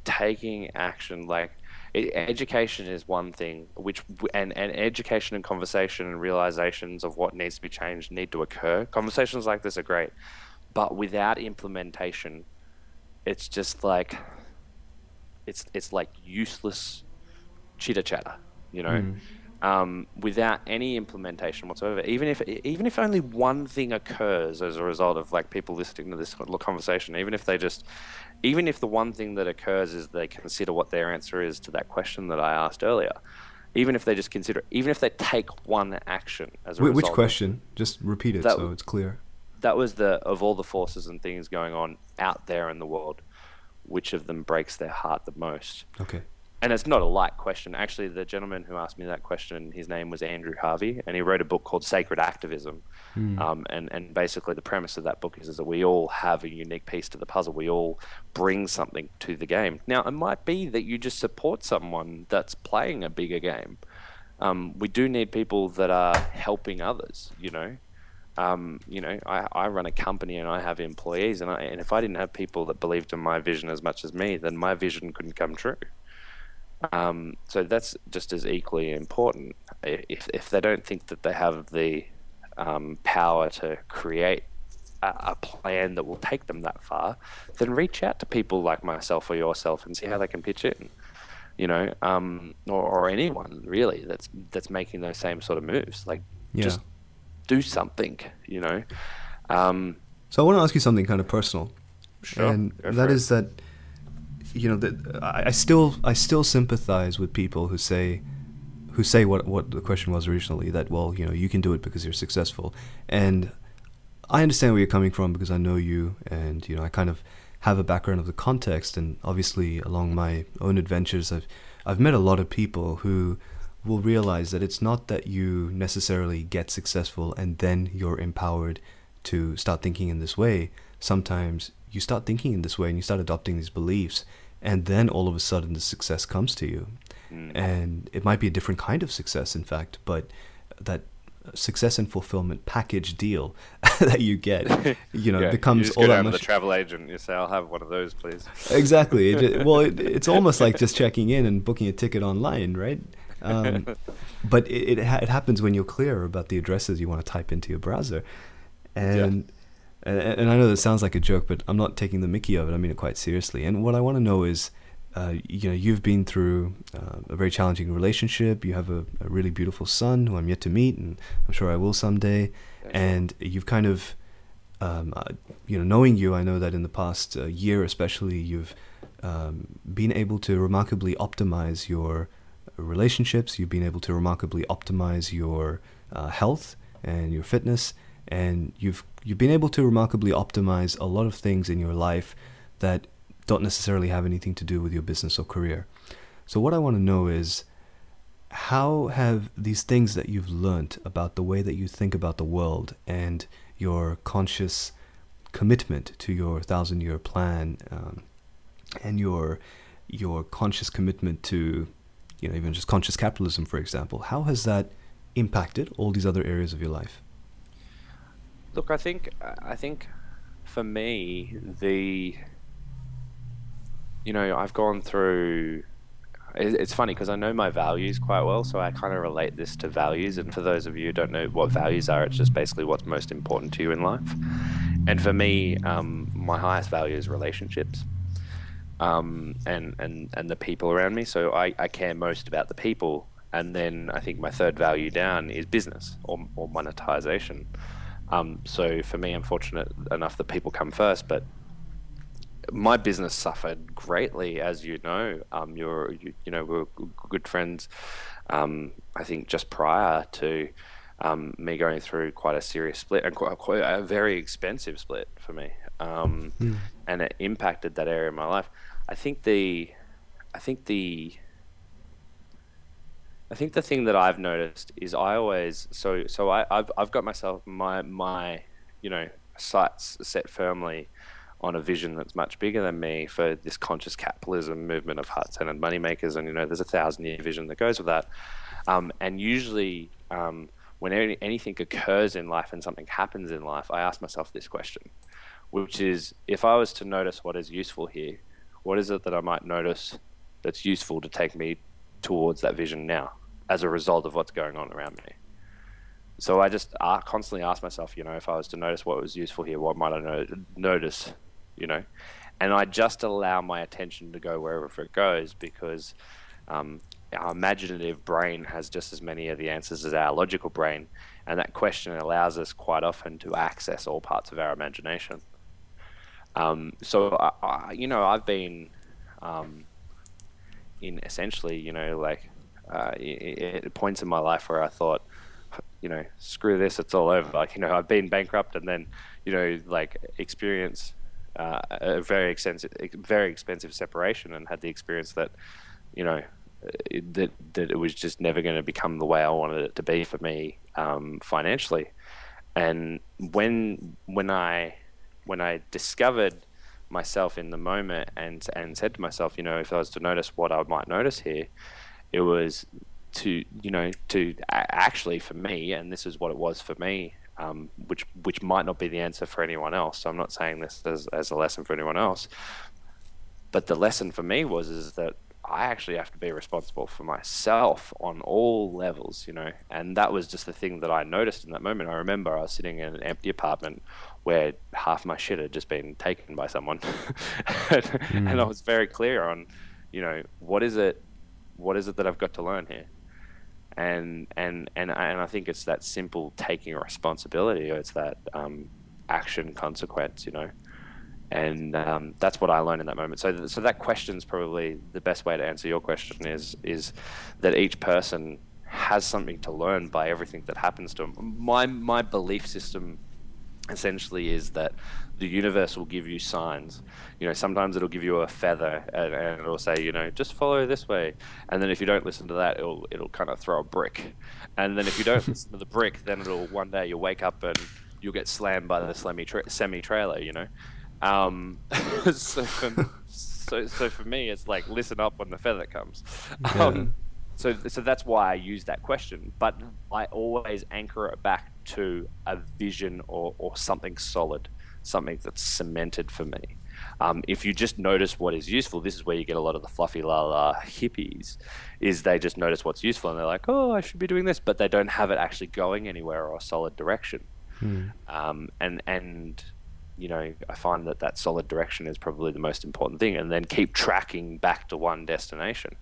taking action. Like it, education is one thing, which and and education and conversation and realizations of what needs to be changed need to occur. Conversations like this are great, but without implementation, it's just like it's it's like useless chitter chatter, you know, um, without any implementation whatsoever. Even if even if only one thing occurs as a result of like people listening to this little conversation, even if they just, even if the one thing that occurs is they consider what their answer is to that question that I asked earlier. Even if they just consider, even if they take one action as a Wh- result. which question? Just repeat it That so it's clear. that was the of all the forces and things going on out there in the world, which of them breaks their heart the most? Okay. And it's not a light question. Actually, the gentleman who asked me that question, his name was Andrew Harvey, and he wrote a book called Sacred Activism. Um, and, and basically, the premise of that book is, is that we all have a unique piece to the puzzle. We all bring something to the game. Now, it might be that you just support someone that's playing a bigger game. Um, we do need people that are helping others, you know um, you know, I, I run a company and I have employees, and, I, and if I didn't have people that believed in my vision as much as me, then my vision couldn't come true. Um, so that's just as equally important. If, if they don't think that they have the um, power to create a, a plan that will take them that far, then reach out to people like myself or yourself and see how they can pitch in. You know, um, or, or anyone really that's that's making those same sort of moves. Like, Yeah. just do something. You know. Um, So I want to ask you something kind of personal. Sure, And that it. is that you know I, I still I still sympathize with people who say who say what what the question was originally that well you know you can do it because you're successful. And I understand where you're coming from because I know you and you know I kind of have a background of the context. And obviously along my own adventures I've I've met a lot of people who will realize that it's not that you necessarily get successful and then you're empowered to start thinking in this way. Sometimes you start thinking in this way and you start adopting these beliefs and then all of a sudden the success comes to you. Mm. And it might be a different kind of success in fact, but that success and fulfillment package deal that you get, you know, Yeah, becomes you just all that much the travel agent. You say, "I'll have one of those, please." exactly. It, well, it, it's almost like just checking in and booking a ticket online, right? Um, but it it, ha- it happens when you're clear about the addresses you want to type into your browser, and, and and I know that sounds like a joke, but I'm not taking the Mickey of it. I mean it quite seriously. And what I want to know is, uh, you know you've been through uh, a very challenging relationship. You have a, a, really beautiful son who I'm yet to meet, and I'm sure I will someday. And you've kind of, um, uh, you know, knowing you, I know that in the past uh, year, especially, you've um, been able to remarkably optimize your relationships. You've been able to remarkably optimize your uh, health and your fitness, and you've you've been able to remarkably optimize a lot of things in your life that don't necessarily have anything to do with your business or career. So what I want to know is how have these things that you've learned about the way that you think about the world and your conscious commitment to your thousand year plan um, and your your conscious commitment to you know even just conscious capitalism for example how has that impacted all these other areas of your life look i think i think for me the you know i've gone through it's funny because I know my values quite well, so I kind of relate this to values. And for those of you who don't know what values are, it's just basically what's most important to you in life. And for me, um, my highest value is relationships um, and, and, and the people around me. So I, I care most about the people. And then I think my third value down is business or, or monetization. Um, so for me, I'm fortunate enough that people come first, but my business suffered greatly, as you know. Um, you're, you, you, know, we are good friends. Um, I think just prior to um, me going through quite a serious split and quite, quite a very expensive split for me, mm. and it impacted that area of my life. I think the, I think the, I think the thing that I've noticed is I always so so I, I've I've got myself my my you know sights set firmly on a vision that's much bigger than me for this conscious capitalism movement of heart-centered moneymakers. And you know there's a thousand year vision that goes with that. Um, and usually um, when any, anything occurs in life and something happens in life I ask myself this question which is if I was to notice what is useful here what is it that I might notice that's useful to take me towards that vision now as a result of what's going on around me? So I just constantly ask myself, you know, if I was to notice what was useful here, what might I no- notice, you know? And I just allow my attention to go wherever it goes because um, our imaginative brain has just as many of the answers as our logical brain. And that question allows us quite often to access all parts of our imagination. Um, so I, I, you know, I've been um, in essentially, you know, like uh, it, points in my life where I thought, you know, screw this, it's all over. Like, you know, I've been bankrupt and then, you know, like experience uh, a very expensive, very expensive separation and had the experience that, you know, it, that that it was just never going to become the way I wanted it to be for me um, financially. And when when I when I discovered myself in the moment and and said to myself, you know, if I was to notice what I might notice here, it was to you know to actually for me, and this is what it was for me, um, which which might not be the answer for anyone else. So I'm not saying this as as a lesson for anyone else, but the lesson for me was is that I actually have to be responsible for myself on all levels, you know. And that was just the thing that I noticed in that moment. I remember I was sitting in an empty apartment where half my shit had just been taken by someone, and, mm. and I was very clear on, you know, what is it, what is it that I've got to learn here, and and and and I think it's that simple taking responsibility. Or it's that um, action consequence, you know and um, that's what I learned in that moment. So, th- so that question is probably the best way to answer your question is is that each person has something to learn by everything that happens to them. My my belief system essentially is that the universe will give you signs. You know, sometimes it'll give you a feather and, and, it'll say, you know, just follow this way. And then if you don't listen to that, it'll it'll kind of throw a brick. And then if you don't listen to the brick, then it'll one day you'll wake up and you'll get slammed by the semi tra- semi trailer. You know, um, so, for, so, so for me, it's like listen up when the feather comes. Yeah. Um, so, so that's why I use that question. But I always anchor it back to a vision or, or something solid, something that's cemented for me. Um, if you just notice what is useful, this is where you get a lot of the fluffy la la hippies. Is they just notice what's useful and they're like, oh, I should be doing this, but they don't have it actually going anywhere or a solid direction. Hmm. Um, and and you know, I find that that solid direction is probably the most important thing, and then keep tracking back to one destination.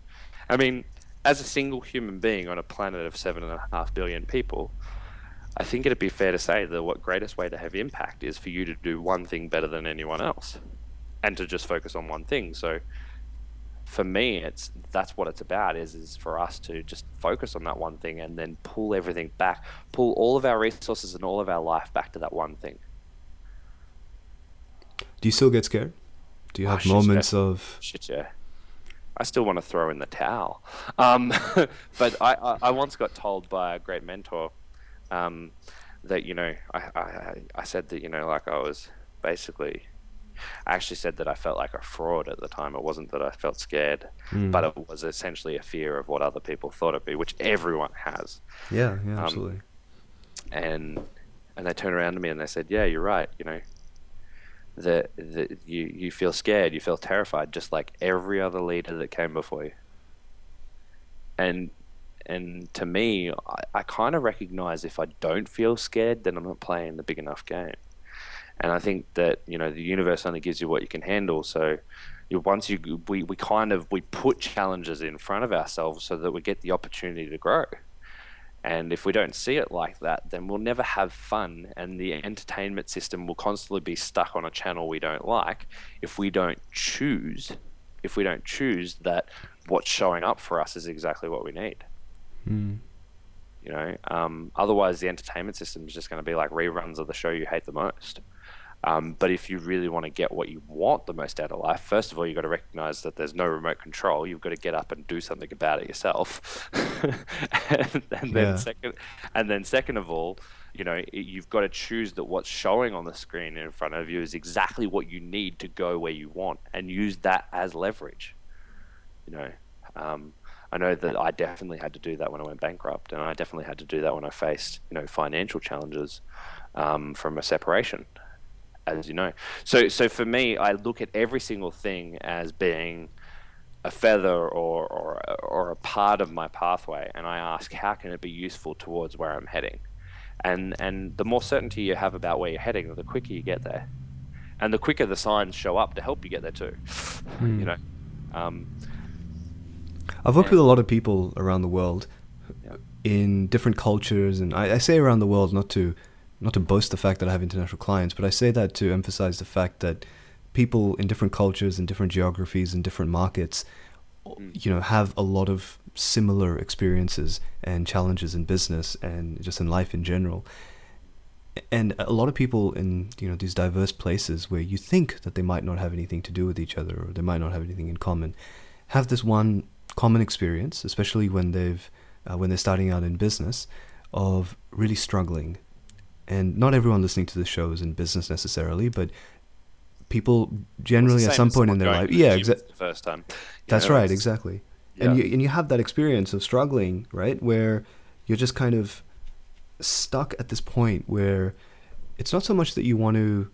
I mean, as a single human being on a planet of seven and a half billion people, I think it'd be fair to say that what greatest way to have impact is for you to do one thing better than anyone else, and to just focus on one thing. So, for me, it's that's what it's about. Is is for us to just focus on that one thing and then pull everything back, pull all of our resources and all of our life back to that one thing. Do you still get scared? Do you Oh, have shit, moments yeah. of Shit, yeah. I still want to throw in the towel. Um, but I, I, I once got told by a great mentor um, that, you know, I, I, I said that, you know, like I was basically, I actually said that I felt like a fraud at the time. It wasn't that I felt scared, Hmm. but it was essentially a fear of what other people thought of me, which everyone has. yeah, yeah, Um, absolutely. and and they turned around to me and they said, "Yeah, you're right. You know, that that you you feel scared, you feel terrified, just like every other leader that came before you." And and to me, I, I kind of recognize if I don't feel scared, then I'm not playing the big enough game. And I think that you know the universe only gives you what you can handle. So you, once you we, we kind of we put challenges in front of ourselves so that we get the opportunity to grow. And if we don't see it like that, then we'll never have fun, and the entertainment system will constantly be stuck on a channel we don't like if we don't choose. If we don't choose that what's showing up for us is exactly what we need. Hmm. You know, um, otherwise the entertainment system is just going to be like reruns of the show you hate the most. Um, but if you really want to get what you want the most out of life, first of all, you've got to recognize that there's no remote control. You've got to get up and do something about it yourself. and, and then Yeah. second, and then second of all, you know, you've got to choose that what's showing on the screen in front of you is exactly what you need to go where you want, and use that as leverage. You know, um, I know that I definitely had to do that when I went bankrupt, and I definitely had to do that when I faced, you know, financial challenges um, from a separation, as you know. So, so for me, I look at every single thing as being a feather or, or, or a part of my pathway, and I ask, how can it be useful towards where I'm heading? And, and the more certainty you have about where you're heading, the quicker you get there. And the quicker the signs show up to help you get there too. You know, um, I've worked Yeah. with a lot of people around the world Yeah. in different cultures, and I, I say around the world not to not to boast the fact that I have international clients, but I say that to emphasize the fact that people in different cultures and different geographies and different markets, mm. you know, have a lot of similar experiences and challenges in business and just in life in general. And a lot of people in you know these diverse places where you think that they might not have anything to do with each other or they might not have anything in common, have this one common experience, especially when they've uh, when they're starting out in business, of really struggling. And not everyone listening to the show is in business necessarily, but people generally at some point in their life, yeah, exactly. the first time. You That's know, right, exactly. And you and you have that experience of struggling, right? Where you're just kind of stuck at this point where it's not so much that you want to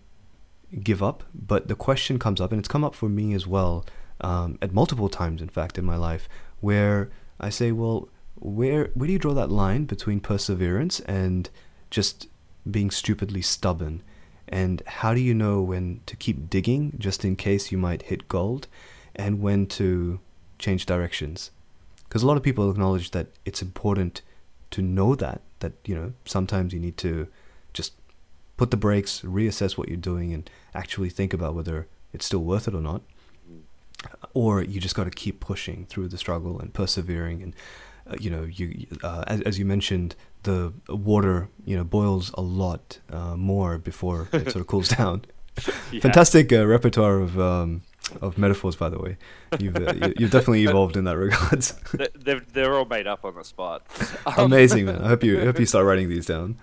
give up, but the question comes up, and it's come up for me as well, um, at multiple times, in fact, in my life, where I say, well, where where do you draw that line between perseverance and just being stupidly stubborn? And how do you know when to keep digging just in case you might hit gold, and when to change directions? Because a lot of people acknowledge that it's important to know that that you know sometimes you need to just put the brakes, reassess what you're doing, and actually think about whether it's still worth it or not. Or you just got to keep pushing through the struggle and persevering. And uh, you know, you uh, as, as you mentioned, the water you know boils a lot uh, more before it sort of cools down. Yeah. Fantastic uh, repertoire of um, of metaphors, by the way. You've uh, you- you've definitely evolved in that regards. They- They're, they're all made up on the spot. Amazing, man. I hope you I hope you start writing these down.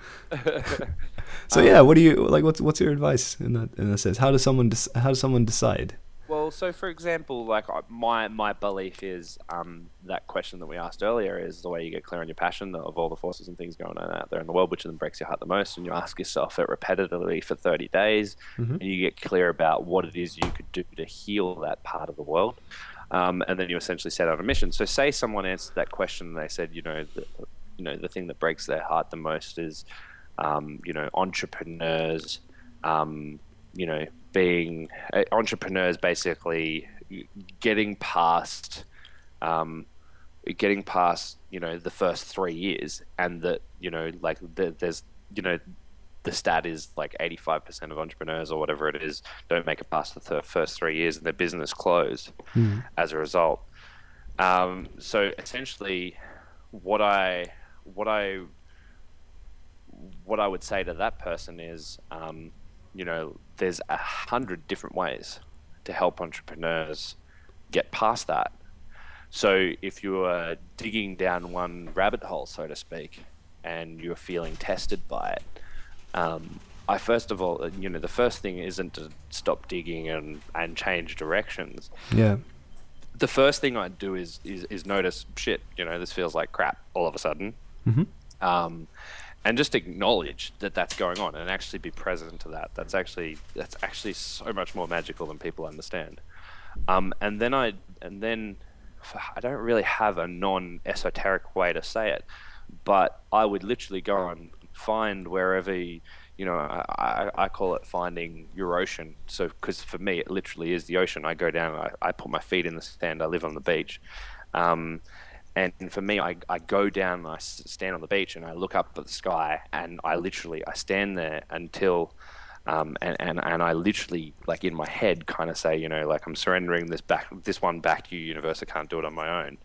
So yeah, what do you like? What's what's your advice in that in that sense? How does someone dec- how does someone decide? Well, so for example, like my my belief is um, that question that we asked earlier is the way you get clear on your passion of all the forces and things going on out there in the world, which then breaks your heart the most, and you ask yourself it repetitively for 30 days, Mhm. and you get clear about what it is you could do to heal that part of the world, um, and then you essentially set out a mission. So, say someone answered that question and they said, you know, the, you know, the thing that breaks their heart the most is, um, you know, entrepreneurs. Um, you know, being uh, entrepreneurs basically getting past, um, getting past, you know, the first three years, and that you know, like the, there's, you know, the stat is like 85% of entrepreneurs or whatever it is don't make it past the th- first three years and their business closed Mm. as a result. Um, so essentially, what I what I what I would say to that person is, um, you know, there's a hundred different ways to help entrepreneurs get past that. So if you are digging down one rabbit hole, so to speak, and you're feeling tested by it, um, I first of all, you know, the first thing isn't to stop digging and, and change directions Yeah. the first thing I'd do is, is is notice shit. You know, this feels like crap all of a sudden, Mhm. um, and just acknowledge that that's going on and actually be present to that. That's actually that's actually so much more magical than people understand. Um, and then I and then I don't really have a non esoteric way to say it, but I would literally go and find wherever. You, know, I, I, I call it finding your ocean. So, because for me, it literally is the ocean. I go down, I, I put my feet in the sand, I live on the beach. Um, and for me, I, I go down and I stand on the beach and I look up at the sky and I literally, I stand there until, um, and, and, and I literally, like in my head, kind of say, you know, like I'm surrendering this back, this one back to you, universe. I can't do it on my own.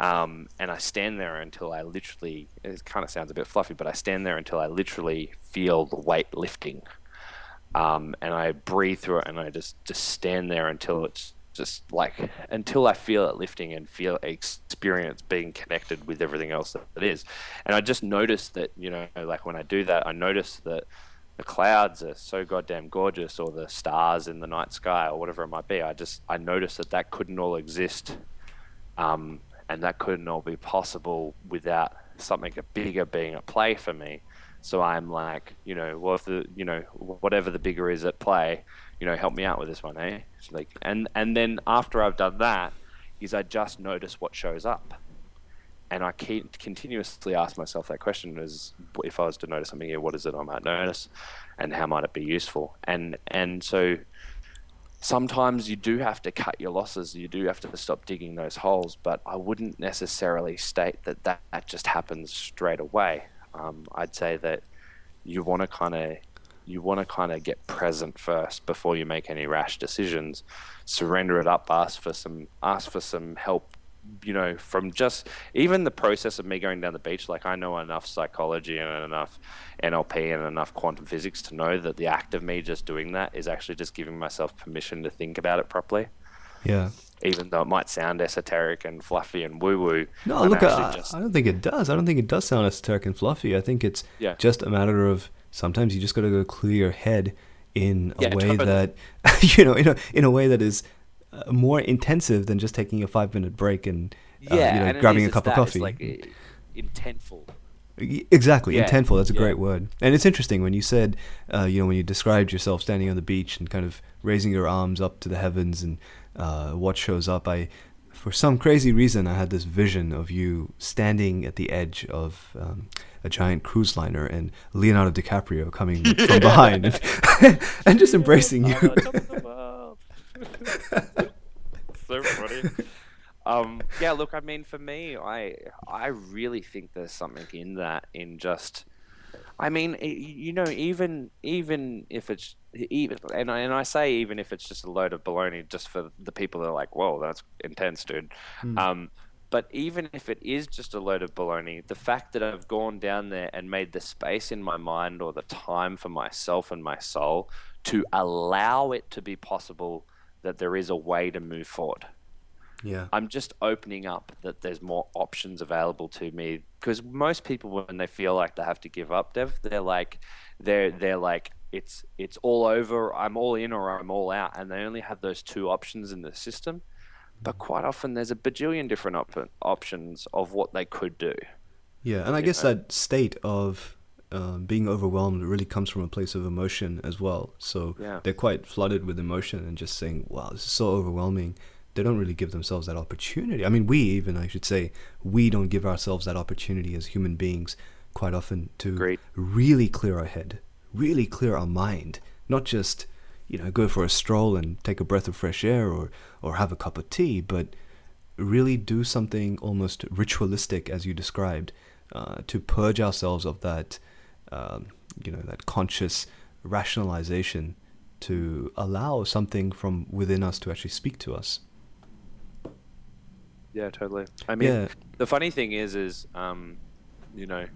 Um, and I stand there until I literally, it kind of sounds a bit fluffy, but I stand there until I literally feel the weight lifting. Um, and I breathe through it and I just, just stand there until it's just like, until I feel it lifting and feel experience being connected with everything else that it is. And I just notice that, you know, like when I do that, I notice that the clouds are so goddamn gorgeous or the stars in the night sky or whatever it might be. I just, I notice that that couldn't all exist um, and that couldn't all be possible without something bigger being at play for me. So I'm like, you know, well, if the, you know, whatever the bigger is at play, you know, help me out with this one, eh? It's like, and and then after I've done that, is I just notice what shows up, and I keep continuously ask myself that question: is if I was to notice something here, what is it I might notice, and how might it be useful? And and so sometimes you do have to cut your losses. You do have to stop digging those holes. But I wouldn't necessarily state that that, that just happens straight away. Um, I'd say that you want to kind of you want to kind of get present first before you make any rash decisions. Surrender it up. Ask for some ask for some help. You know, from just even the process of me going down the beach. Like I know enough psychology and enough NLP and enough quantum physics to know that the act of me just doing that is actually just giving myself permission to think about it properly. Yeah. Even though it might sound esoteric and fluffy and woo woo. No, look, I, uh, I don't think it does. I don't think it does sound esoteric and fluffy. I think it's Yeah. just a matter of sometimes you just got to go clear your head in a Yeah, way totally. that you know, in a in a way that is uh, more intensive than just taking a five minute break and uh, yeah, you know, and grabbing a cup of coffee. like uh, intentful. Exactly, Yeah, intentful. That's a yeah. great word. And it's interesting when you said, uh, you know, when you described yourself standing on the beach and kind of raising your arms up to the heavens and uh, what shows up. I, for some crazy reason, I had this vision of you standing at the edge of um, a giant cruise liner and Leonardo DiCaprio coming from behind and, and just embracing you. Top of the world. so funny. Um, yeah, look, I mean, for me, I I really think there's something in that, in just, I mean, you know, even even if it's even, and I, and I say even if it's just a load of baloney, just for the people that are like, whoa, that's intense, dude. Um, but even if it is just a load of baloney, the fact that I've gone down there and made the space in my mind or the time for myself and my soul to allow it to be possible that there is a way to move forward. Yeah. I'm just opening up that there's more options available to me because most people when they feel like they have to give up, Dev, they're like they're they're like it's it's all over, I'm all in or I'm all out, and they only have those two options in the system. But quite often there's a bajillion different op- options of what they could do. Yeah, and I guess know. that state of um, being overwhelmed really comes from a place of emotion as well. So Yeah. they're quite flooded with emotion and just saying, "Wow, this is so overwhelming." They don't really give themselves that opportunity. I mean, we even, I should say, we don't give ourselves that opportunity as human beings quite often to Agreed. really clear our head, really clear our mind, not just you know, go for a stroll and take a breath of fresh air or, or have a cup of tea, but really do something almost ritualistic, as you described, uh, to purge ourselves of that, um, you know, that conscious rationalization to allow something from within us to actually speak to us. Yeah, totally. I mean, Yeah. the funny thing is, is um, you know,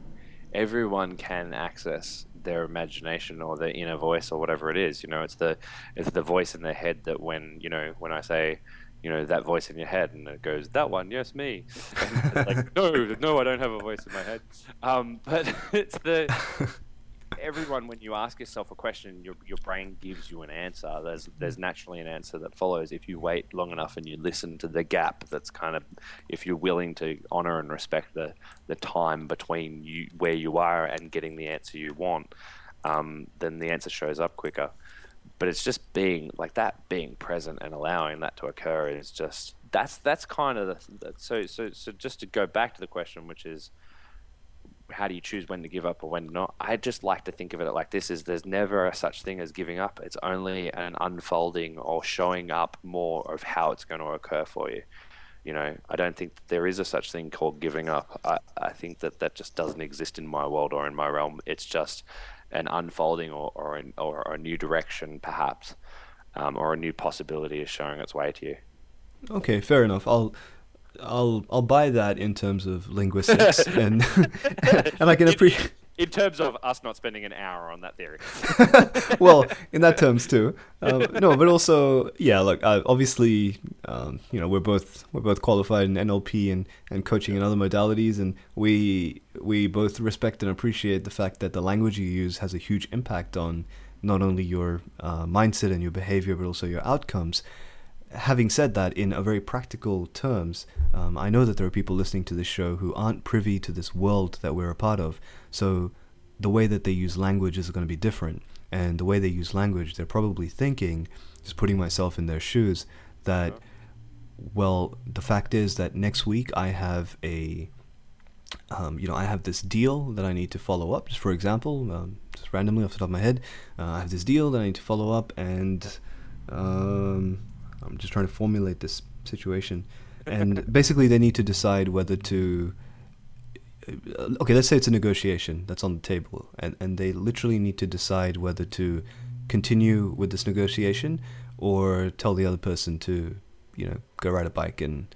everyone can access their imagination or their inner voice or whatever it is. You know, it's the it's the voice in their head that when you know when I say, you know, that voice in your head, and it goes that one, yes, me. Like no, no, I don't have a voice in my head. Um, but it's the everyone when you ask yourself a question your, your brain gives you an answer. There's there's naturally an answer that follows. If you wait long enough and you listen to the gap that's kind of if you're willing to honor and respect the the time between you where you are and getting the answer you want um, then the answer shows up quicker. But it's just being like that being present and allowing that to occur is just that's that's kind of the, the so so so just to go back to the question which is how do you choose when to give up or when not? I just like to think of it like this: is there's never a such thing as giving up. It's only an unfolding or showing up more of how it's going to occur for you. You know, I don't think there is a such thing called giving up. I, I think that that just doesn't exist in my world or in my realm. It's just an unfolding or or, an, or a new direction, perhaps, um, or a new possibility is showing its way to you. Okay, fair enough. I'll I'll I'll buy that in terms of linguistics and and I can appreciate In terms of us not spending an hour on that theory. well, in that terms too. Um, no, but also, yeah. Look, uh, obviously, um, you know, we're both we're both qualified in NLP and, and coaching and other modalities, and we we both respect and appreciate the fact that the language you use has a huge impact on not only your uh, mindset and your behavior, but also your outcomes. Having said that, in a very practical terms, um, I know that there are people listening to this show who aren't privy to this world that we're a part of. So the way that they use language is going to be different. And the way they use language, they're probably thinking, just putting myself in their shoes, that, well, the fact is that next week I have a, um, you know, I have this deal that I need to follow up. Just for example, um, just randomly off the top of my head, uh, I have this deal that I need to follow up, and um, I'm just trying to formulate this situation. And basically, they need to decide whether to okay, let's say it's a negotiation that's on the table, and, and they literally need to decide whether to continue with this negotiation or tell the other person to, you know, go ride a bike and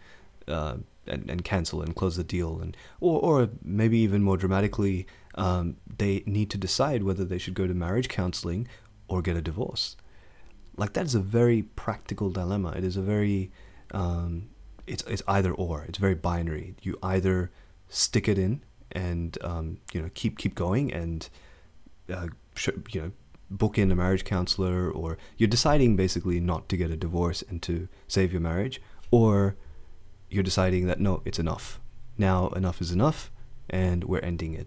uh, and, and cancel and close the deal, and or or maybe even more dramatically, um, they need to decide whether they should go to marriage counseling or get a divorce. Like that is a very practical dilemma. It is a very um, it's it's either or. It's very binary. You either stick it in and um, you know keep keep going and uh, you know book in a marriage counselor or you're deciding basically not to get a divorce and to save your marriage or you're deciding that no it's enough now enough is enough and we're ending it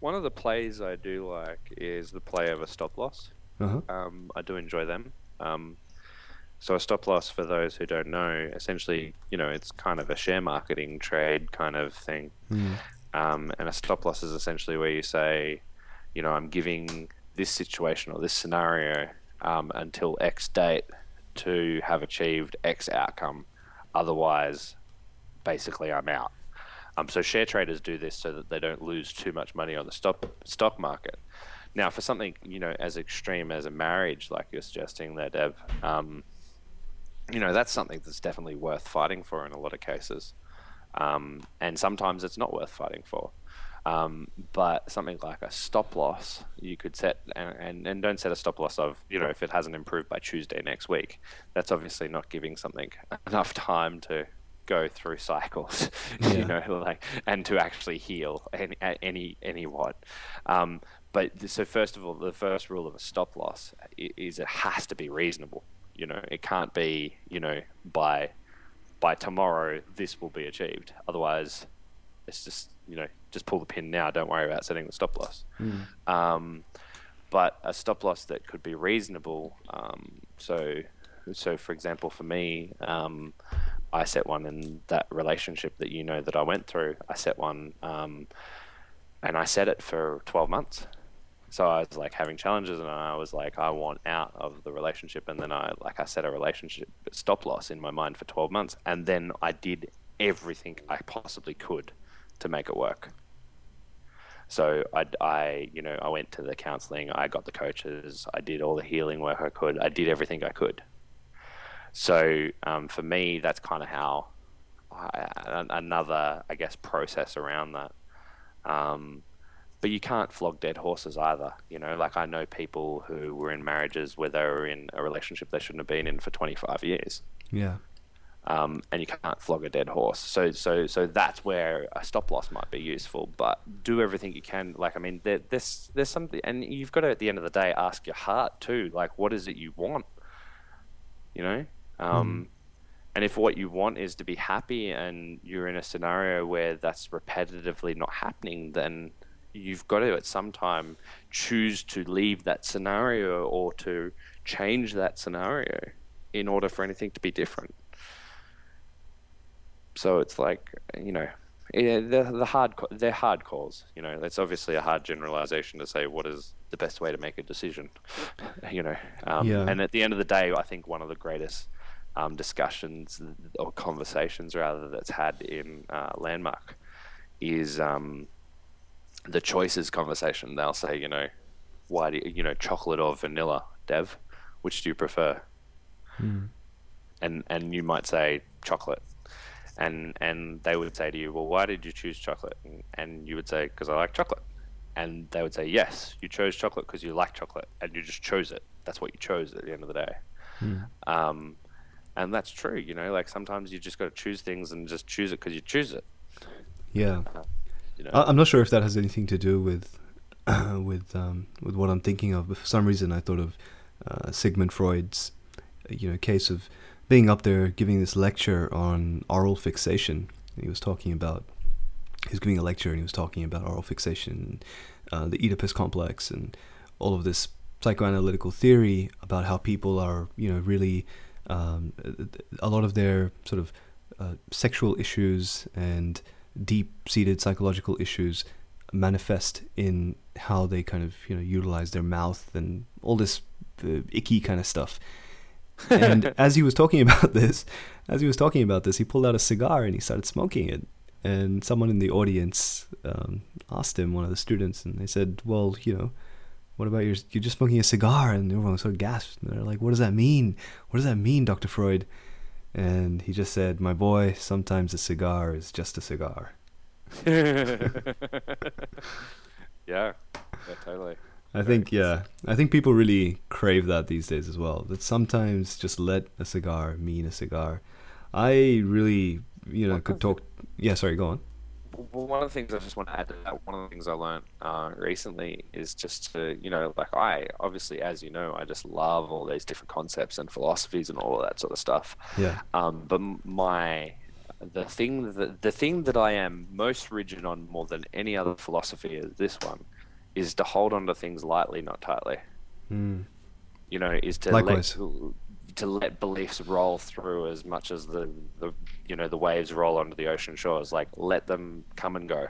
One of the plays I do like is the play of a stop loss. Uh-huh. Um, I do enjoy them. Um, so a stop loss, for those who don't know, essentially, you know, it's kind of a share marketing trade kind of thing. Mm. Um, and a stop loss is essentially where you say, you know, I'm giving this situation or this scenario um, until X date to have achieved X outcome. Otherwise, basically, I'm out. Um, so share traders do this so that they don't lose too much money on the stock stock market. Now, for something you know as extreme as a marriage, like you're suggesting there, Dev, um, you know that's something that's definitely worth fighting for in a lot of cases, um, and sometimes it's not worth fighting for. Um, but something like a stop loss, you could set and, and, and don't set a stop loss of you know if it hasn't improved by Tuesday next week. That's obviously not giving something enough time to go through cycles, Yeah. you know, like and to actually heal any any any what. Um, but so first of all, the first rule of a stop loss is it has to be reasonable. You know, it can't be you know by by tomorrow this will be achieved. Otherwise, it's just you know just pull the pin now. Don't worry about setting the stop loss. Um, but a stop loss that could be reasonable. Um, so, so for example, for me, um, I set one in that relationship that you know that I went through. I set one, um, and I set it for twelve months. So I was like having challenges, and I was like, I want out of the relationship, and then I like I set a relationship stop loss in my mind for 12 months, and then I did everything I possibly could to make it work. So I, I, you know, I went to the counseling, I got the coaches, I did all the healing work I could, I did everything I could. So um, for me, that's kind of how I, another, I guess, process around that. Um, but you can't flog dead horses either. You know, like I know people who were in marriages where they were in a relationship they shouldn't have been in for 25 years. Yeah. Um, and you can't flog a dead horse. So, so, so that's where a stop loss might be useful. But do everything you can. Like, I mean, there, there's there's something, and you've got to at the end of the day ask your heart too. Like, what is it you want? You know, um, mm. and if what you want is to be happy, and you're in a scenario where that's repetitively not happening, then you've got to at some time choose to leave that scenario or to change that scenario in order for anything to be different. So it's like you know, yeah, the the hard they're hard calls. You know, that's obviously a hard generalization to say what is the best way to make a decision. you know, um, yeah. and at the end of the day, I think one of the greatest um, discussions or conversations rather that's had in uh, Landmark is um, the choices conversation. They'll say, you know, why do you, you know chocolate or vanilla, Dev? Which do you prefer? Hmm. And and you might say chocolate and and they would say to you, well, why did you choose chocolate? And, and you would say, because I like chocolate. And they would say, yes, you chose chocolate because you like chocolate, and you just chose it. That's what you chose at the end of the day. Hmm. Um, and that's true. You know, like sometimes you just got to choose things and just choose it because you choose it. Yeah. Uh, you know? I'm not sure if that has anything to do with uh, with um, with what I'm thinking of, but for some reason I thought of uh, Sigmund Freud's you know case of being up there giving this lecture on oral fixation. He was talking about, he was giving a lecture and he was talking about oral fixation, uh, the Oedipus complex, and all of this psychoanalytical theory about how people are, you know, really, um, a lot of their sort of uh, sexual issues and deep seated psychological issues manifest in how they kind of, you know, utilize their mouth and all this uh, icky kind of stuff and as he was talking about this, as he was talking about this, he pulled out a cigar and he started smoking it. And someone in the audience um, asked him, one of the students, and they said, "Well, you know, what about your? You're just smoking a cigar?" And everyone sort of gasped. And they're like, "What does that mean? What does that mean, Doctor Freud?" And he just said, "My boy, sometimes a cigar is just a cigar." yeah, yeah, totally. I think yeah, I think people really crave that these days as well. That sometimes just let a cigar mean a cigar. I really, you know, could talk. Yeah, sorry, go on. Well, one of the things I just want to add to that, one of the things I learned uh, recently is just to, you know, like I obviously, as you know, I just love all these different concepts and philosophies and all of that sort of stuff. Yeah. Um, but my the thing that the thing that I am most rigid on more than any other philosophy is this one is to hold on to things lightly, not tightly. Mm. You know, is to Likewise. let to let beliefs roll through as much as the, the you know the waves roll onto the ocean shores. Like let them come and go.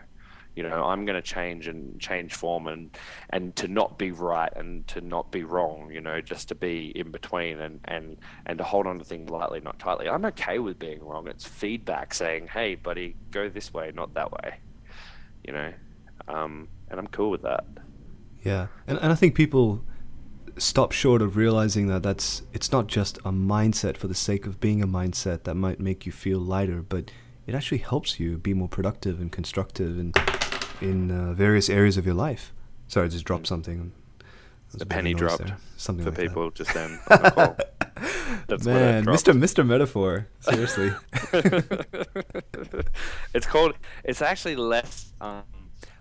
You know, I'm going to change and change form and and to not be right and to not be wrong. You know, just to be in between and and and to hold on to things lightly, not tightly. I'm okay with being wrong. It's feedback saying, "Hey, buddy, go this way, not that way." You know, um, and I'm cool with that. Yeah, and and I think people stop short of realizing that that's it's not just a mindset for the sake of being a mindset that might make you feel lighter, but it actually helps you be more productive and constructive in in uh, various areas of your life. Sorry, I just dropped something. A penny dropped something for like people that. just then. That's Man, Mr. Mr. Metaphor. Seriously. it's called. It's actually less. Um,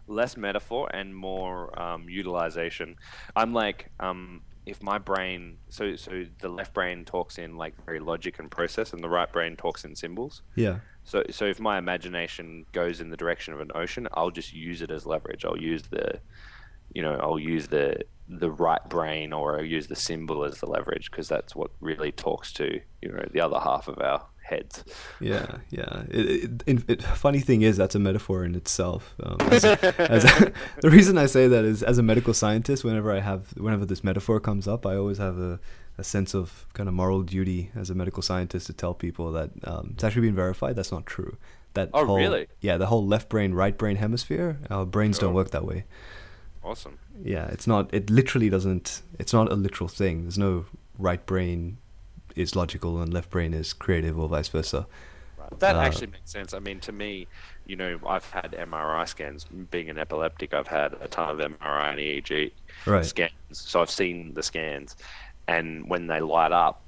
less metaphor and more um, utilization. I'm like, um, if my brain, so so the left brain talks in like very logic and process, and the right brain talks in symbols. Yeah. So so if my imagination goes in the direction of an ocean, I'll just use it as leverage. I'll use the, you know, I'll use the the right brain or I'll use the symbol as the leverage because that's what really talks to you know the other half of our heads. Yeah, yeah. It, it, it, funny thing is, that's a metaphor in itself. Um, as, as the reason I say that is, as a medical scientist, whenever I have, whenever this metaphor comes up, I always have a, a sense of kind of moral duty as a medical scientist to tell people that um, it's actually been verified. That's not true. That oh, whole, really? Yeah, the whole left brain, right brain hemisphere. Our brains sure. don't work that way. Awesome. Yeah, it's not. It literally doesn't. It's not a literal thing. There's no right brain is logical and left brain is creative or vice versa. Right. That uh, actually makes sense. I mean, to me, you know, I've had MRI scans. Being an epileptic, I've had a ton of MRI and EEG right. scans. So I've seen the scans, and when they light up,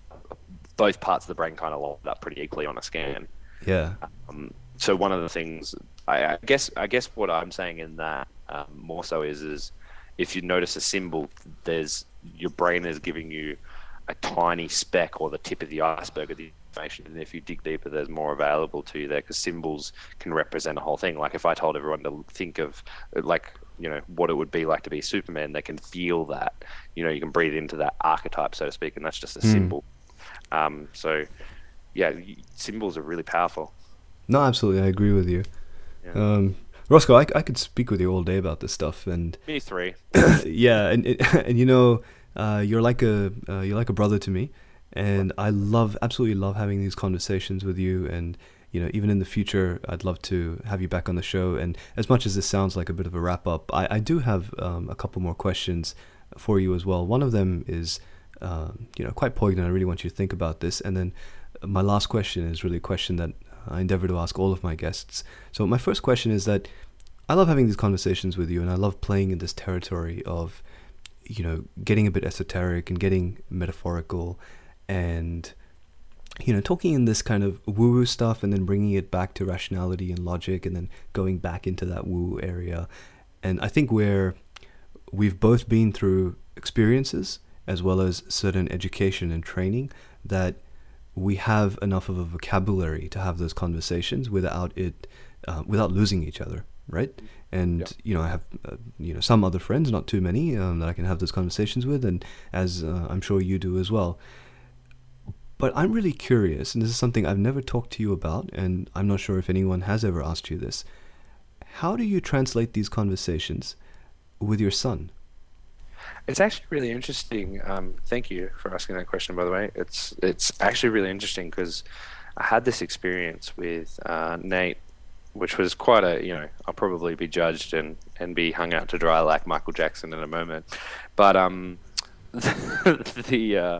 both parts of the brain kind of light up pretty equally on a scan. Yeah. Um, so one of the things, I, I, guess, I guess what I'm saying in that um, more so is, is if you notice a symbol, there's your brain is giving you a tiny speck or the tip of the iceberg of the information. And if you dig deeper, there's more available to you there because symbols can represent a whole thing. Like if I told everyone to think of like you know what it would be like to be Superman, they can feel that. You know, you can breathe into that archetype, so to speak, and that's just a mm. symbol. Um, so yeah, symbols are really powerful. No, absolutely, I agree with you. Yeah. Um, Rossco, I, I could speak with you all day about this stuff, and me three. yeah, and and you know, uh, you're like a uh, you're like a brother to me, and I love absolutely love having these conversations with you. And you know, even in the future, I'd love to have you back on the show. And as much as this sounds like a bit of a wrap up, I, I do have um, a couple more questions for you as well. One of them is, um, you know, quite poignant. I really want you to think about this. And then my last question is really a question that I endeavor to ask all of my guests. So my first question is that I love having these conversations with you, and I love playing in this territory of you know, getting a bit esoteric and getting metaphorical and, you know, talking in this kind of woo woo stuff and then bringing it back to rationality and logic and then going back into that woo area. And I think where we've both been through experiences as well as certain education and training that we have enough of a vocabulary to have those conversations without it, uh, without losing each other, right? And you know I have uh, you know some other friends, not too many, um, that I can have those conversations with, and as uh, I'm sure you do as well. But I'm really curious, and this is something I've never talked to you about, and I'm not sure if anyone has ever asked you this. How do you translate these conversations with your son? It's actually really interesting. Um, thank you for asking that question, by the way. It's it's actually really interesting because I had this experience with uh, Nate which was quite a you know I'll probably be judged and and be hung out to dry like Michael Jackson in a moment, but um the uh,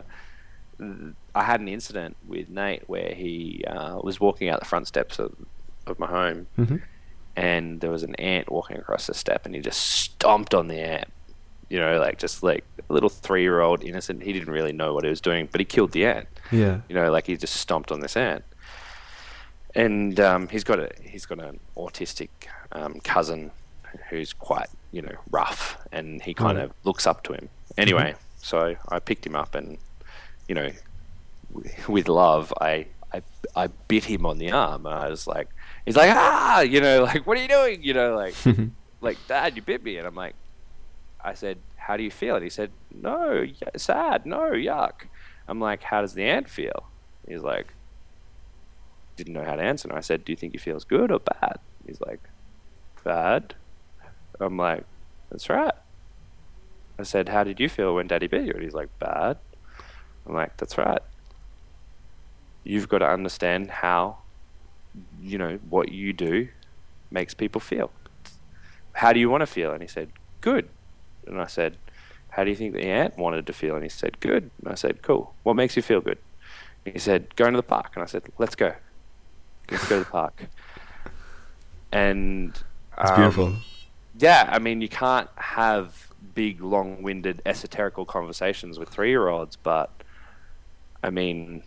I had an incident with Nate where he uh, was walking out the front steps of of my home, mm-hmm. and there was an ant walking across the step, and he just stomped on the ant. You know, like just like a little three year old innocent. He didn't really know what he was doing, but he killed the ant. Yeah. You know, like he just stomped on this ant and um, he's got a he's got an autistic um, cousin who's quite you know rough, and he kind of looks up to him. Anyway, mm-hmm. so I picked him up, and you know, with love, I I I bit him on the arm. I was like, he's like, ah, you know, like what are you doing? You know, like like Dad, you bit me, and I'm like, I said, how do you feel? And he said, no, sad, no, yuck. I'm like, how does the ant feel? He's like, didn't know how to answer. And I said, Do you think he feels good or bad? He's like, Bad. I'm like, That's right. I said, How did you feel when daddy beat you? And he's like, Bad. I'm like, That's right. You've got to understand how, you know, what you do makes people feel. How do you want to feel? And he said, Good. And I said, How do you think the ant wanted to feel? And he said, Good. And I said, Cool. What makes you feel good? He said, Going to the park. And I said, Let's go. Let's go to the park. And it's um, beautiful. Yeah, I mean, you can't have big, long-winded, esoterical conversations with three-year-olds, but I mean,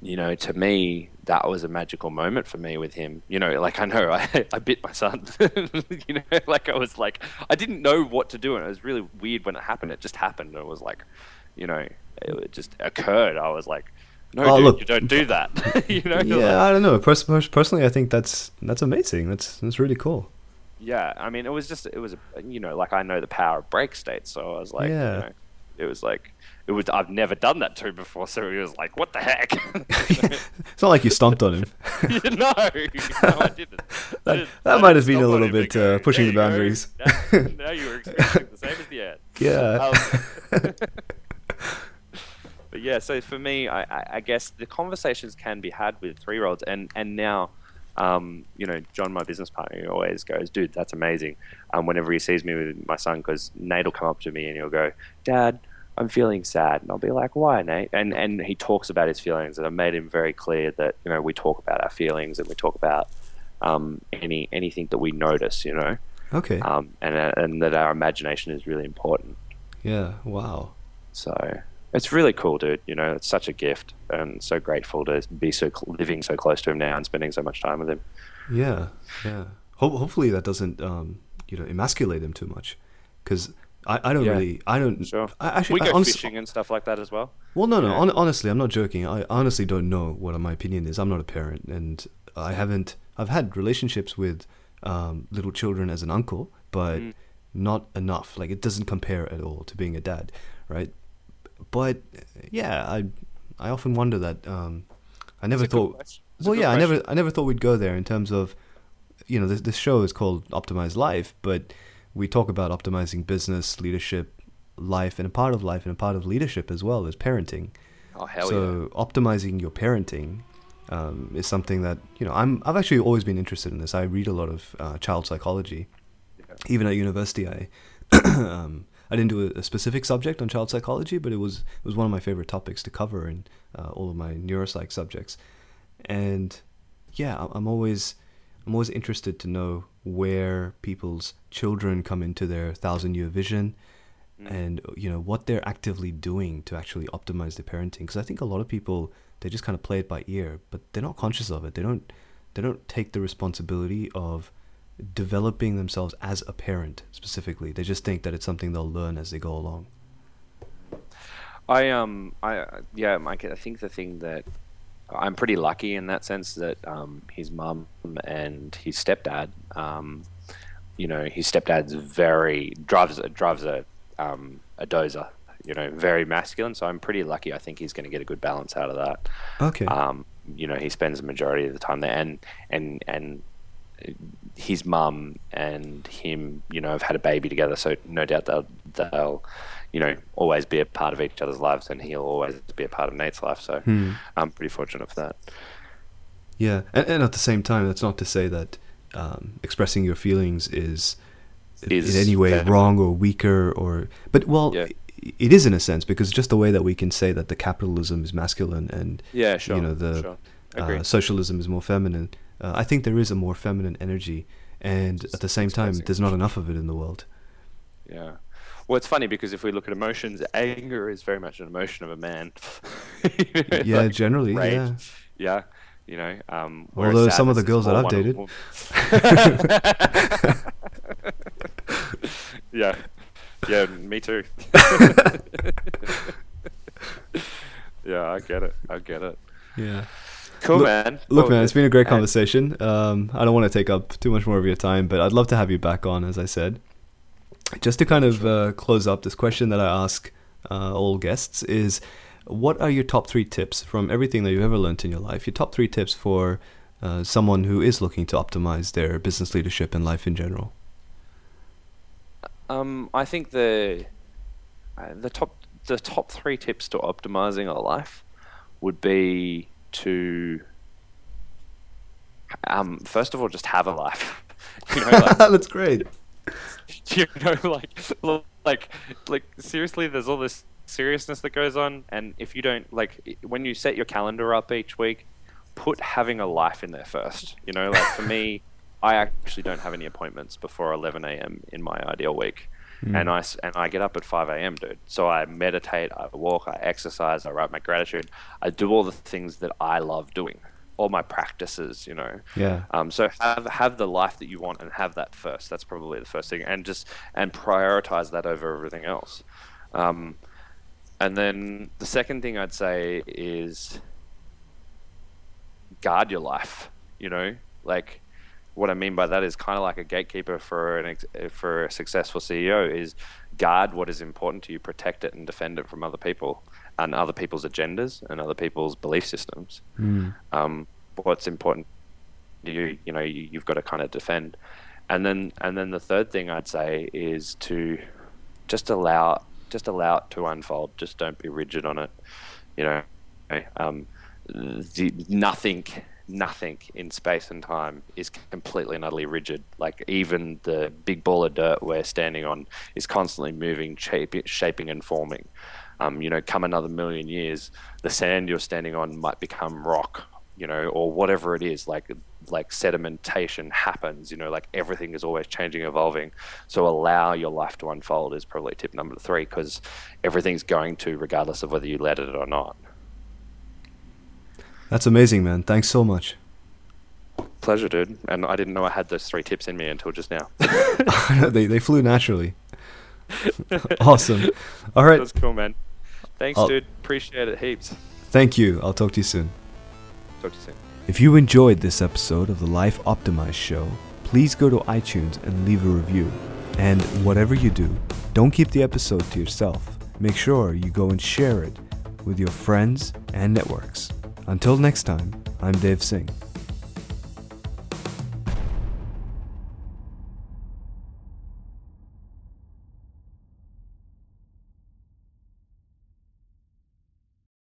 you know, to me, that was a magical moment for me with him. You know, like I know I, I bit my son. you know, like I was like I didn't know what to do, and it was really weird when it happened. It just happened. And it was like, you know, it just occurred. I was like, no, oh, dude, look, you don't do that. you know, yeah, like, I don't know. Pers- personally, I think that's that's amazing. That's that's really cool. Yeah, I mean, it was just it was you know like I know the power of break states, so I was like, yeah. You know, it was like it was I've never done that to before, so he was like, "What the heck?" it's not like you stomped on him. no, no, I didn't. That, Didn't- that I might have been a little bit uh, pushing "There the boundaries. Now, now you were experiencing the same as the ad. Yeah. Um, but yeah, so for me, I, I, I guess the conversations can be had with three year olds, and and now, um, you know, John, my business partner, he always goes, "Dude, that's amazing." Um, whenever he sees me with my son, because Nate will come up to me and he'll go, "Dad." I'm feeling sad, and I'll be like, "Why, Nate?" And and he talks about his feelings, and I made him very clear that you know we talk about our feelings and we talk about um, any anything that we notice, you know, okay. um, and uh, and that our imagination is really important. yeah. Wow. So it's really cool, dude. You know, it's such a gift, and so grateful to be so cl- living so close to him now and spending so much time with him. Yeah. Yeah. Ho- hopefully that doesn't um, you know emasculate him too much, because I, I don't Yeah. really I don't Sure. I actually we I go honest- fishing and stuff like that as well. Well, no, no. Yeah. Hon- honestly, I'm not joking. I honestly don't know what my opinion is. I'm not a parent, and I haven't. I've had relationships with um, little children as an uncle, but Mm. not enough. Like it doesn't compare at all to being a dad, right? But yeah, I I often wonder that. Um, I never It's a good thought. question. Well, yeah, I never I never thought we'd go there in terms of, you know, this this show is called Optimize Life, but we talk about optimizing business, leadership, life, and a part of life and a part of leadership as well is parenting. Oh hell yeah! so optimizing your parenting um, is something that you know I'm I've actually always been interested in this. I read a lot of uh, child psychology. Yeah. Even at university, I um, I didn't do a, a specific subject on child psychology, but it was it was one of my favorite topics to cover in uh, all of my neuropsych subjects. And yeah, I'm always I'm always interested to know where people's children come into their thousand year vision Mm. and you know what they're actively doing to actually optimize their parenting because i think a lot of people they just kind of play it by ear but they're not conscious of it they don't they don't take the responsibility of developing themselves as a parent specifically. They just think that it's something they'll learn as they go along. I um I yeah Mike I think the thing that I'm pretty lucky in that sense that um, his mum and his stepdad um, you know his stepdad's very drives drives a um, a dozer you know very masculine. So I'm pretty lucky. I think he's going to get a good balance out of that. Okay. Um, you know he spends the majority of the time there. And and and his mum and him you know have had a baby together so no doubt they'll they'll you know always be a part of each other's lives and he'll always be a part of Nate's life so Hmm. I'm pretty fortunate for that yeah and, and at the same time that's not to say that um, expressing your feelings is, Is in any way feminine. wrong or weaker or but well Yeah. it is in a sense because just the way that we can say that the capitalism is masculine and yeah sure you know the sure. Uh, socialism is more feminine. Uh, I think there is a more feminine energy, and at the same time, there's not enough of it in the world. yeah. Well it's funny because if we look at emotions anger is very much an emotion of a man. Yeah, Like, generally, rage, yeah. yeah you know um Although some of the girls that I've dated- yeah. Yeah me too. Yeah i get it. I get it. Yeah. Cool Look- man Look, Well, man, it's been a great and- conversation. Um, I don't want to take up too much more of your time, but I'd love to have you back on, as I said. Just to kind of uh, close up, this question that I ask uh, all guests is what are your top three tips from everything that you've ever learned in your life? Your top three tips for uh, someone who is looking to optimize their business leadership and life in general? Um, I think the uh, the top the top three tips to optimizing our life would be to um, first of all just have a life. you know, like, That's great. you know, like like like seriously, there's all this seriousness that goes on, and if you don't like when you set your calendar up each week, put having a life in there first. You know, like for me, I actually don't have any appointments before 11 a.m. in my ideal week. And I s- and I get up at 5 a.m., dude. So I meditate, I walk, I exercise, I write my gratitude. I do all the things that I love doing, all my practices, you know. Yeah. Um, so have have the life that you want and have that first. That's probably the first thing, and just and prioritize that over everything else. Um, and then the second thing I'd say is guard your life. You know, like what I mean by that is kind of like a gatekeeper for an ex- for a successful CEO is guard what is important to you, protect it, and defend it from other people and other people's agendas and other people's belief systems. Mm. Um, what's important to you, you know, you, you've got to kind of defend. And then and then the third thing I'd say is to just allow just allow it to unfold. Just don't be rigid on it. You know, um, the, nothing nothing in space and time is completely and utterly rigid. Like even the big ball of dirt we're standing on is constantly moving, shaping and forming. Um, you know, come another million years, the sand you're standing on might become rock, you know, or whatever it is. Like like sedimentation happens. You know, like everything is always changing, evolving. So allow your life to unfold is probably tip number three because everything's going to, regardless of whether you let it or not. That's amazing, man. Thanks so much. Pleasure, dude. And I didn't know I had those three tips in me until just now. they they flew naturally. awesome. All right. That's cool, man. Thanks, I'll, dude. Appreciate it heaps. Thank you. I'll talk to you soon. Talk to you soon. If you enjoyed this episode of the Life Optimized Show, please go to iTunes and leave a review. And whatever you do, don't keep the episode to yourself. Make sure you go and share it with your friends and networks. Until next time, I'm Dave Singh.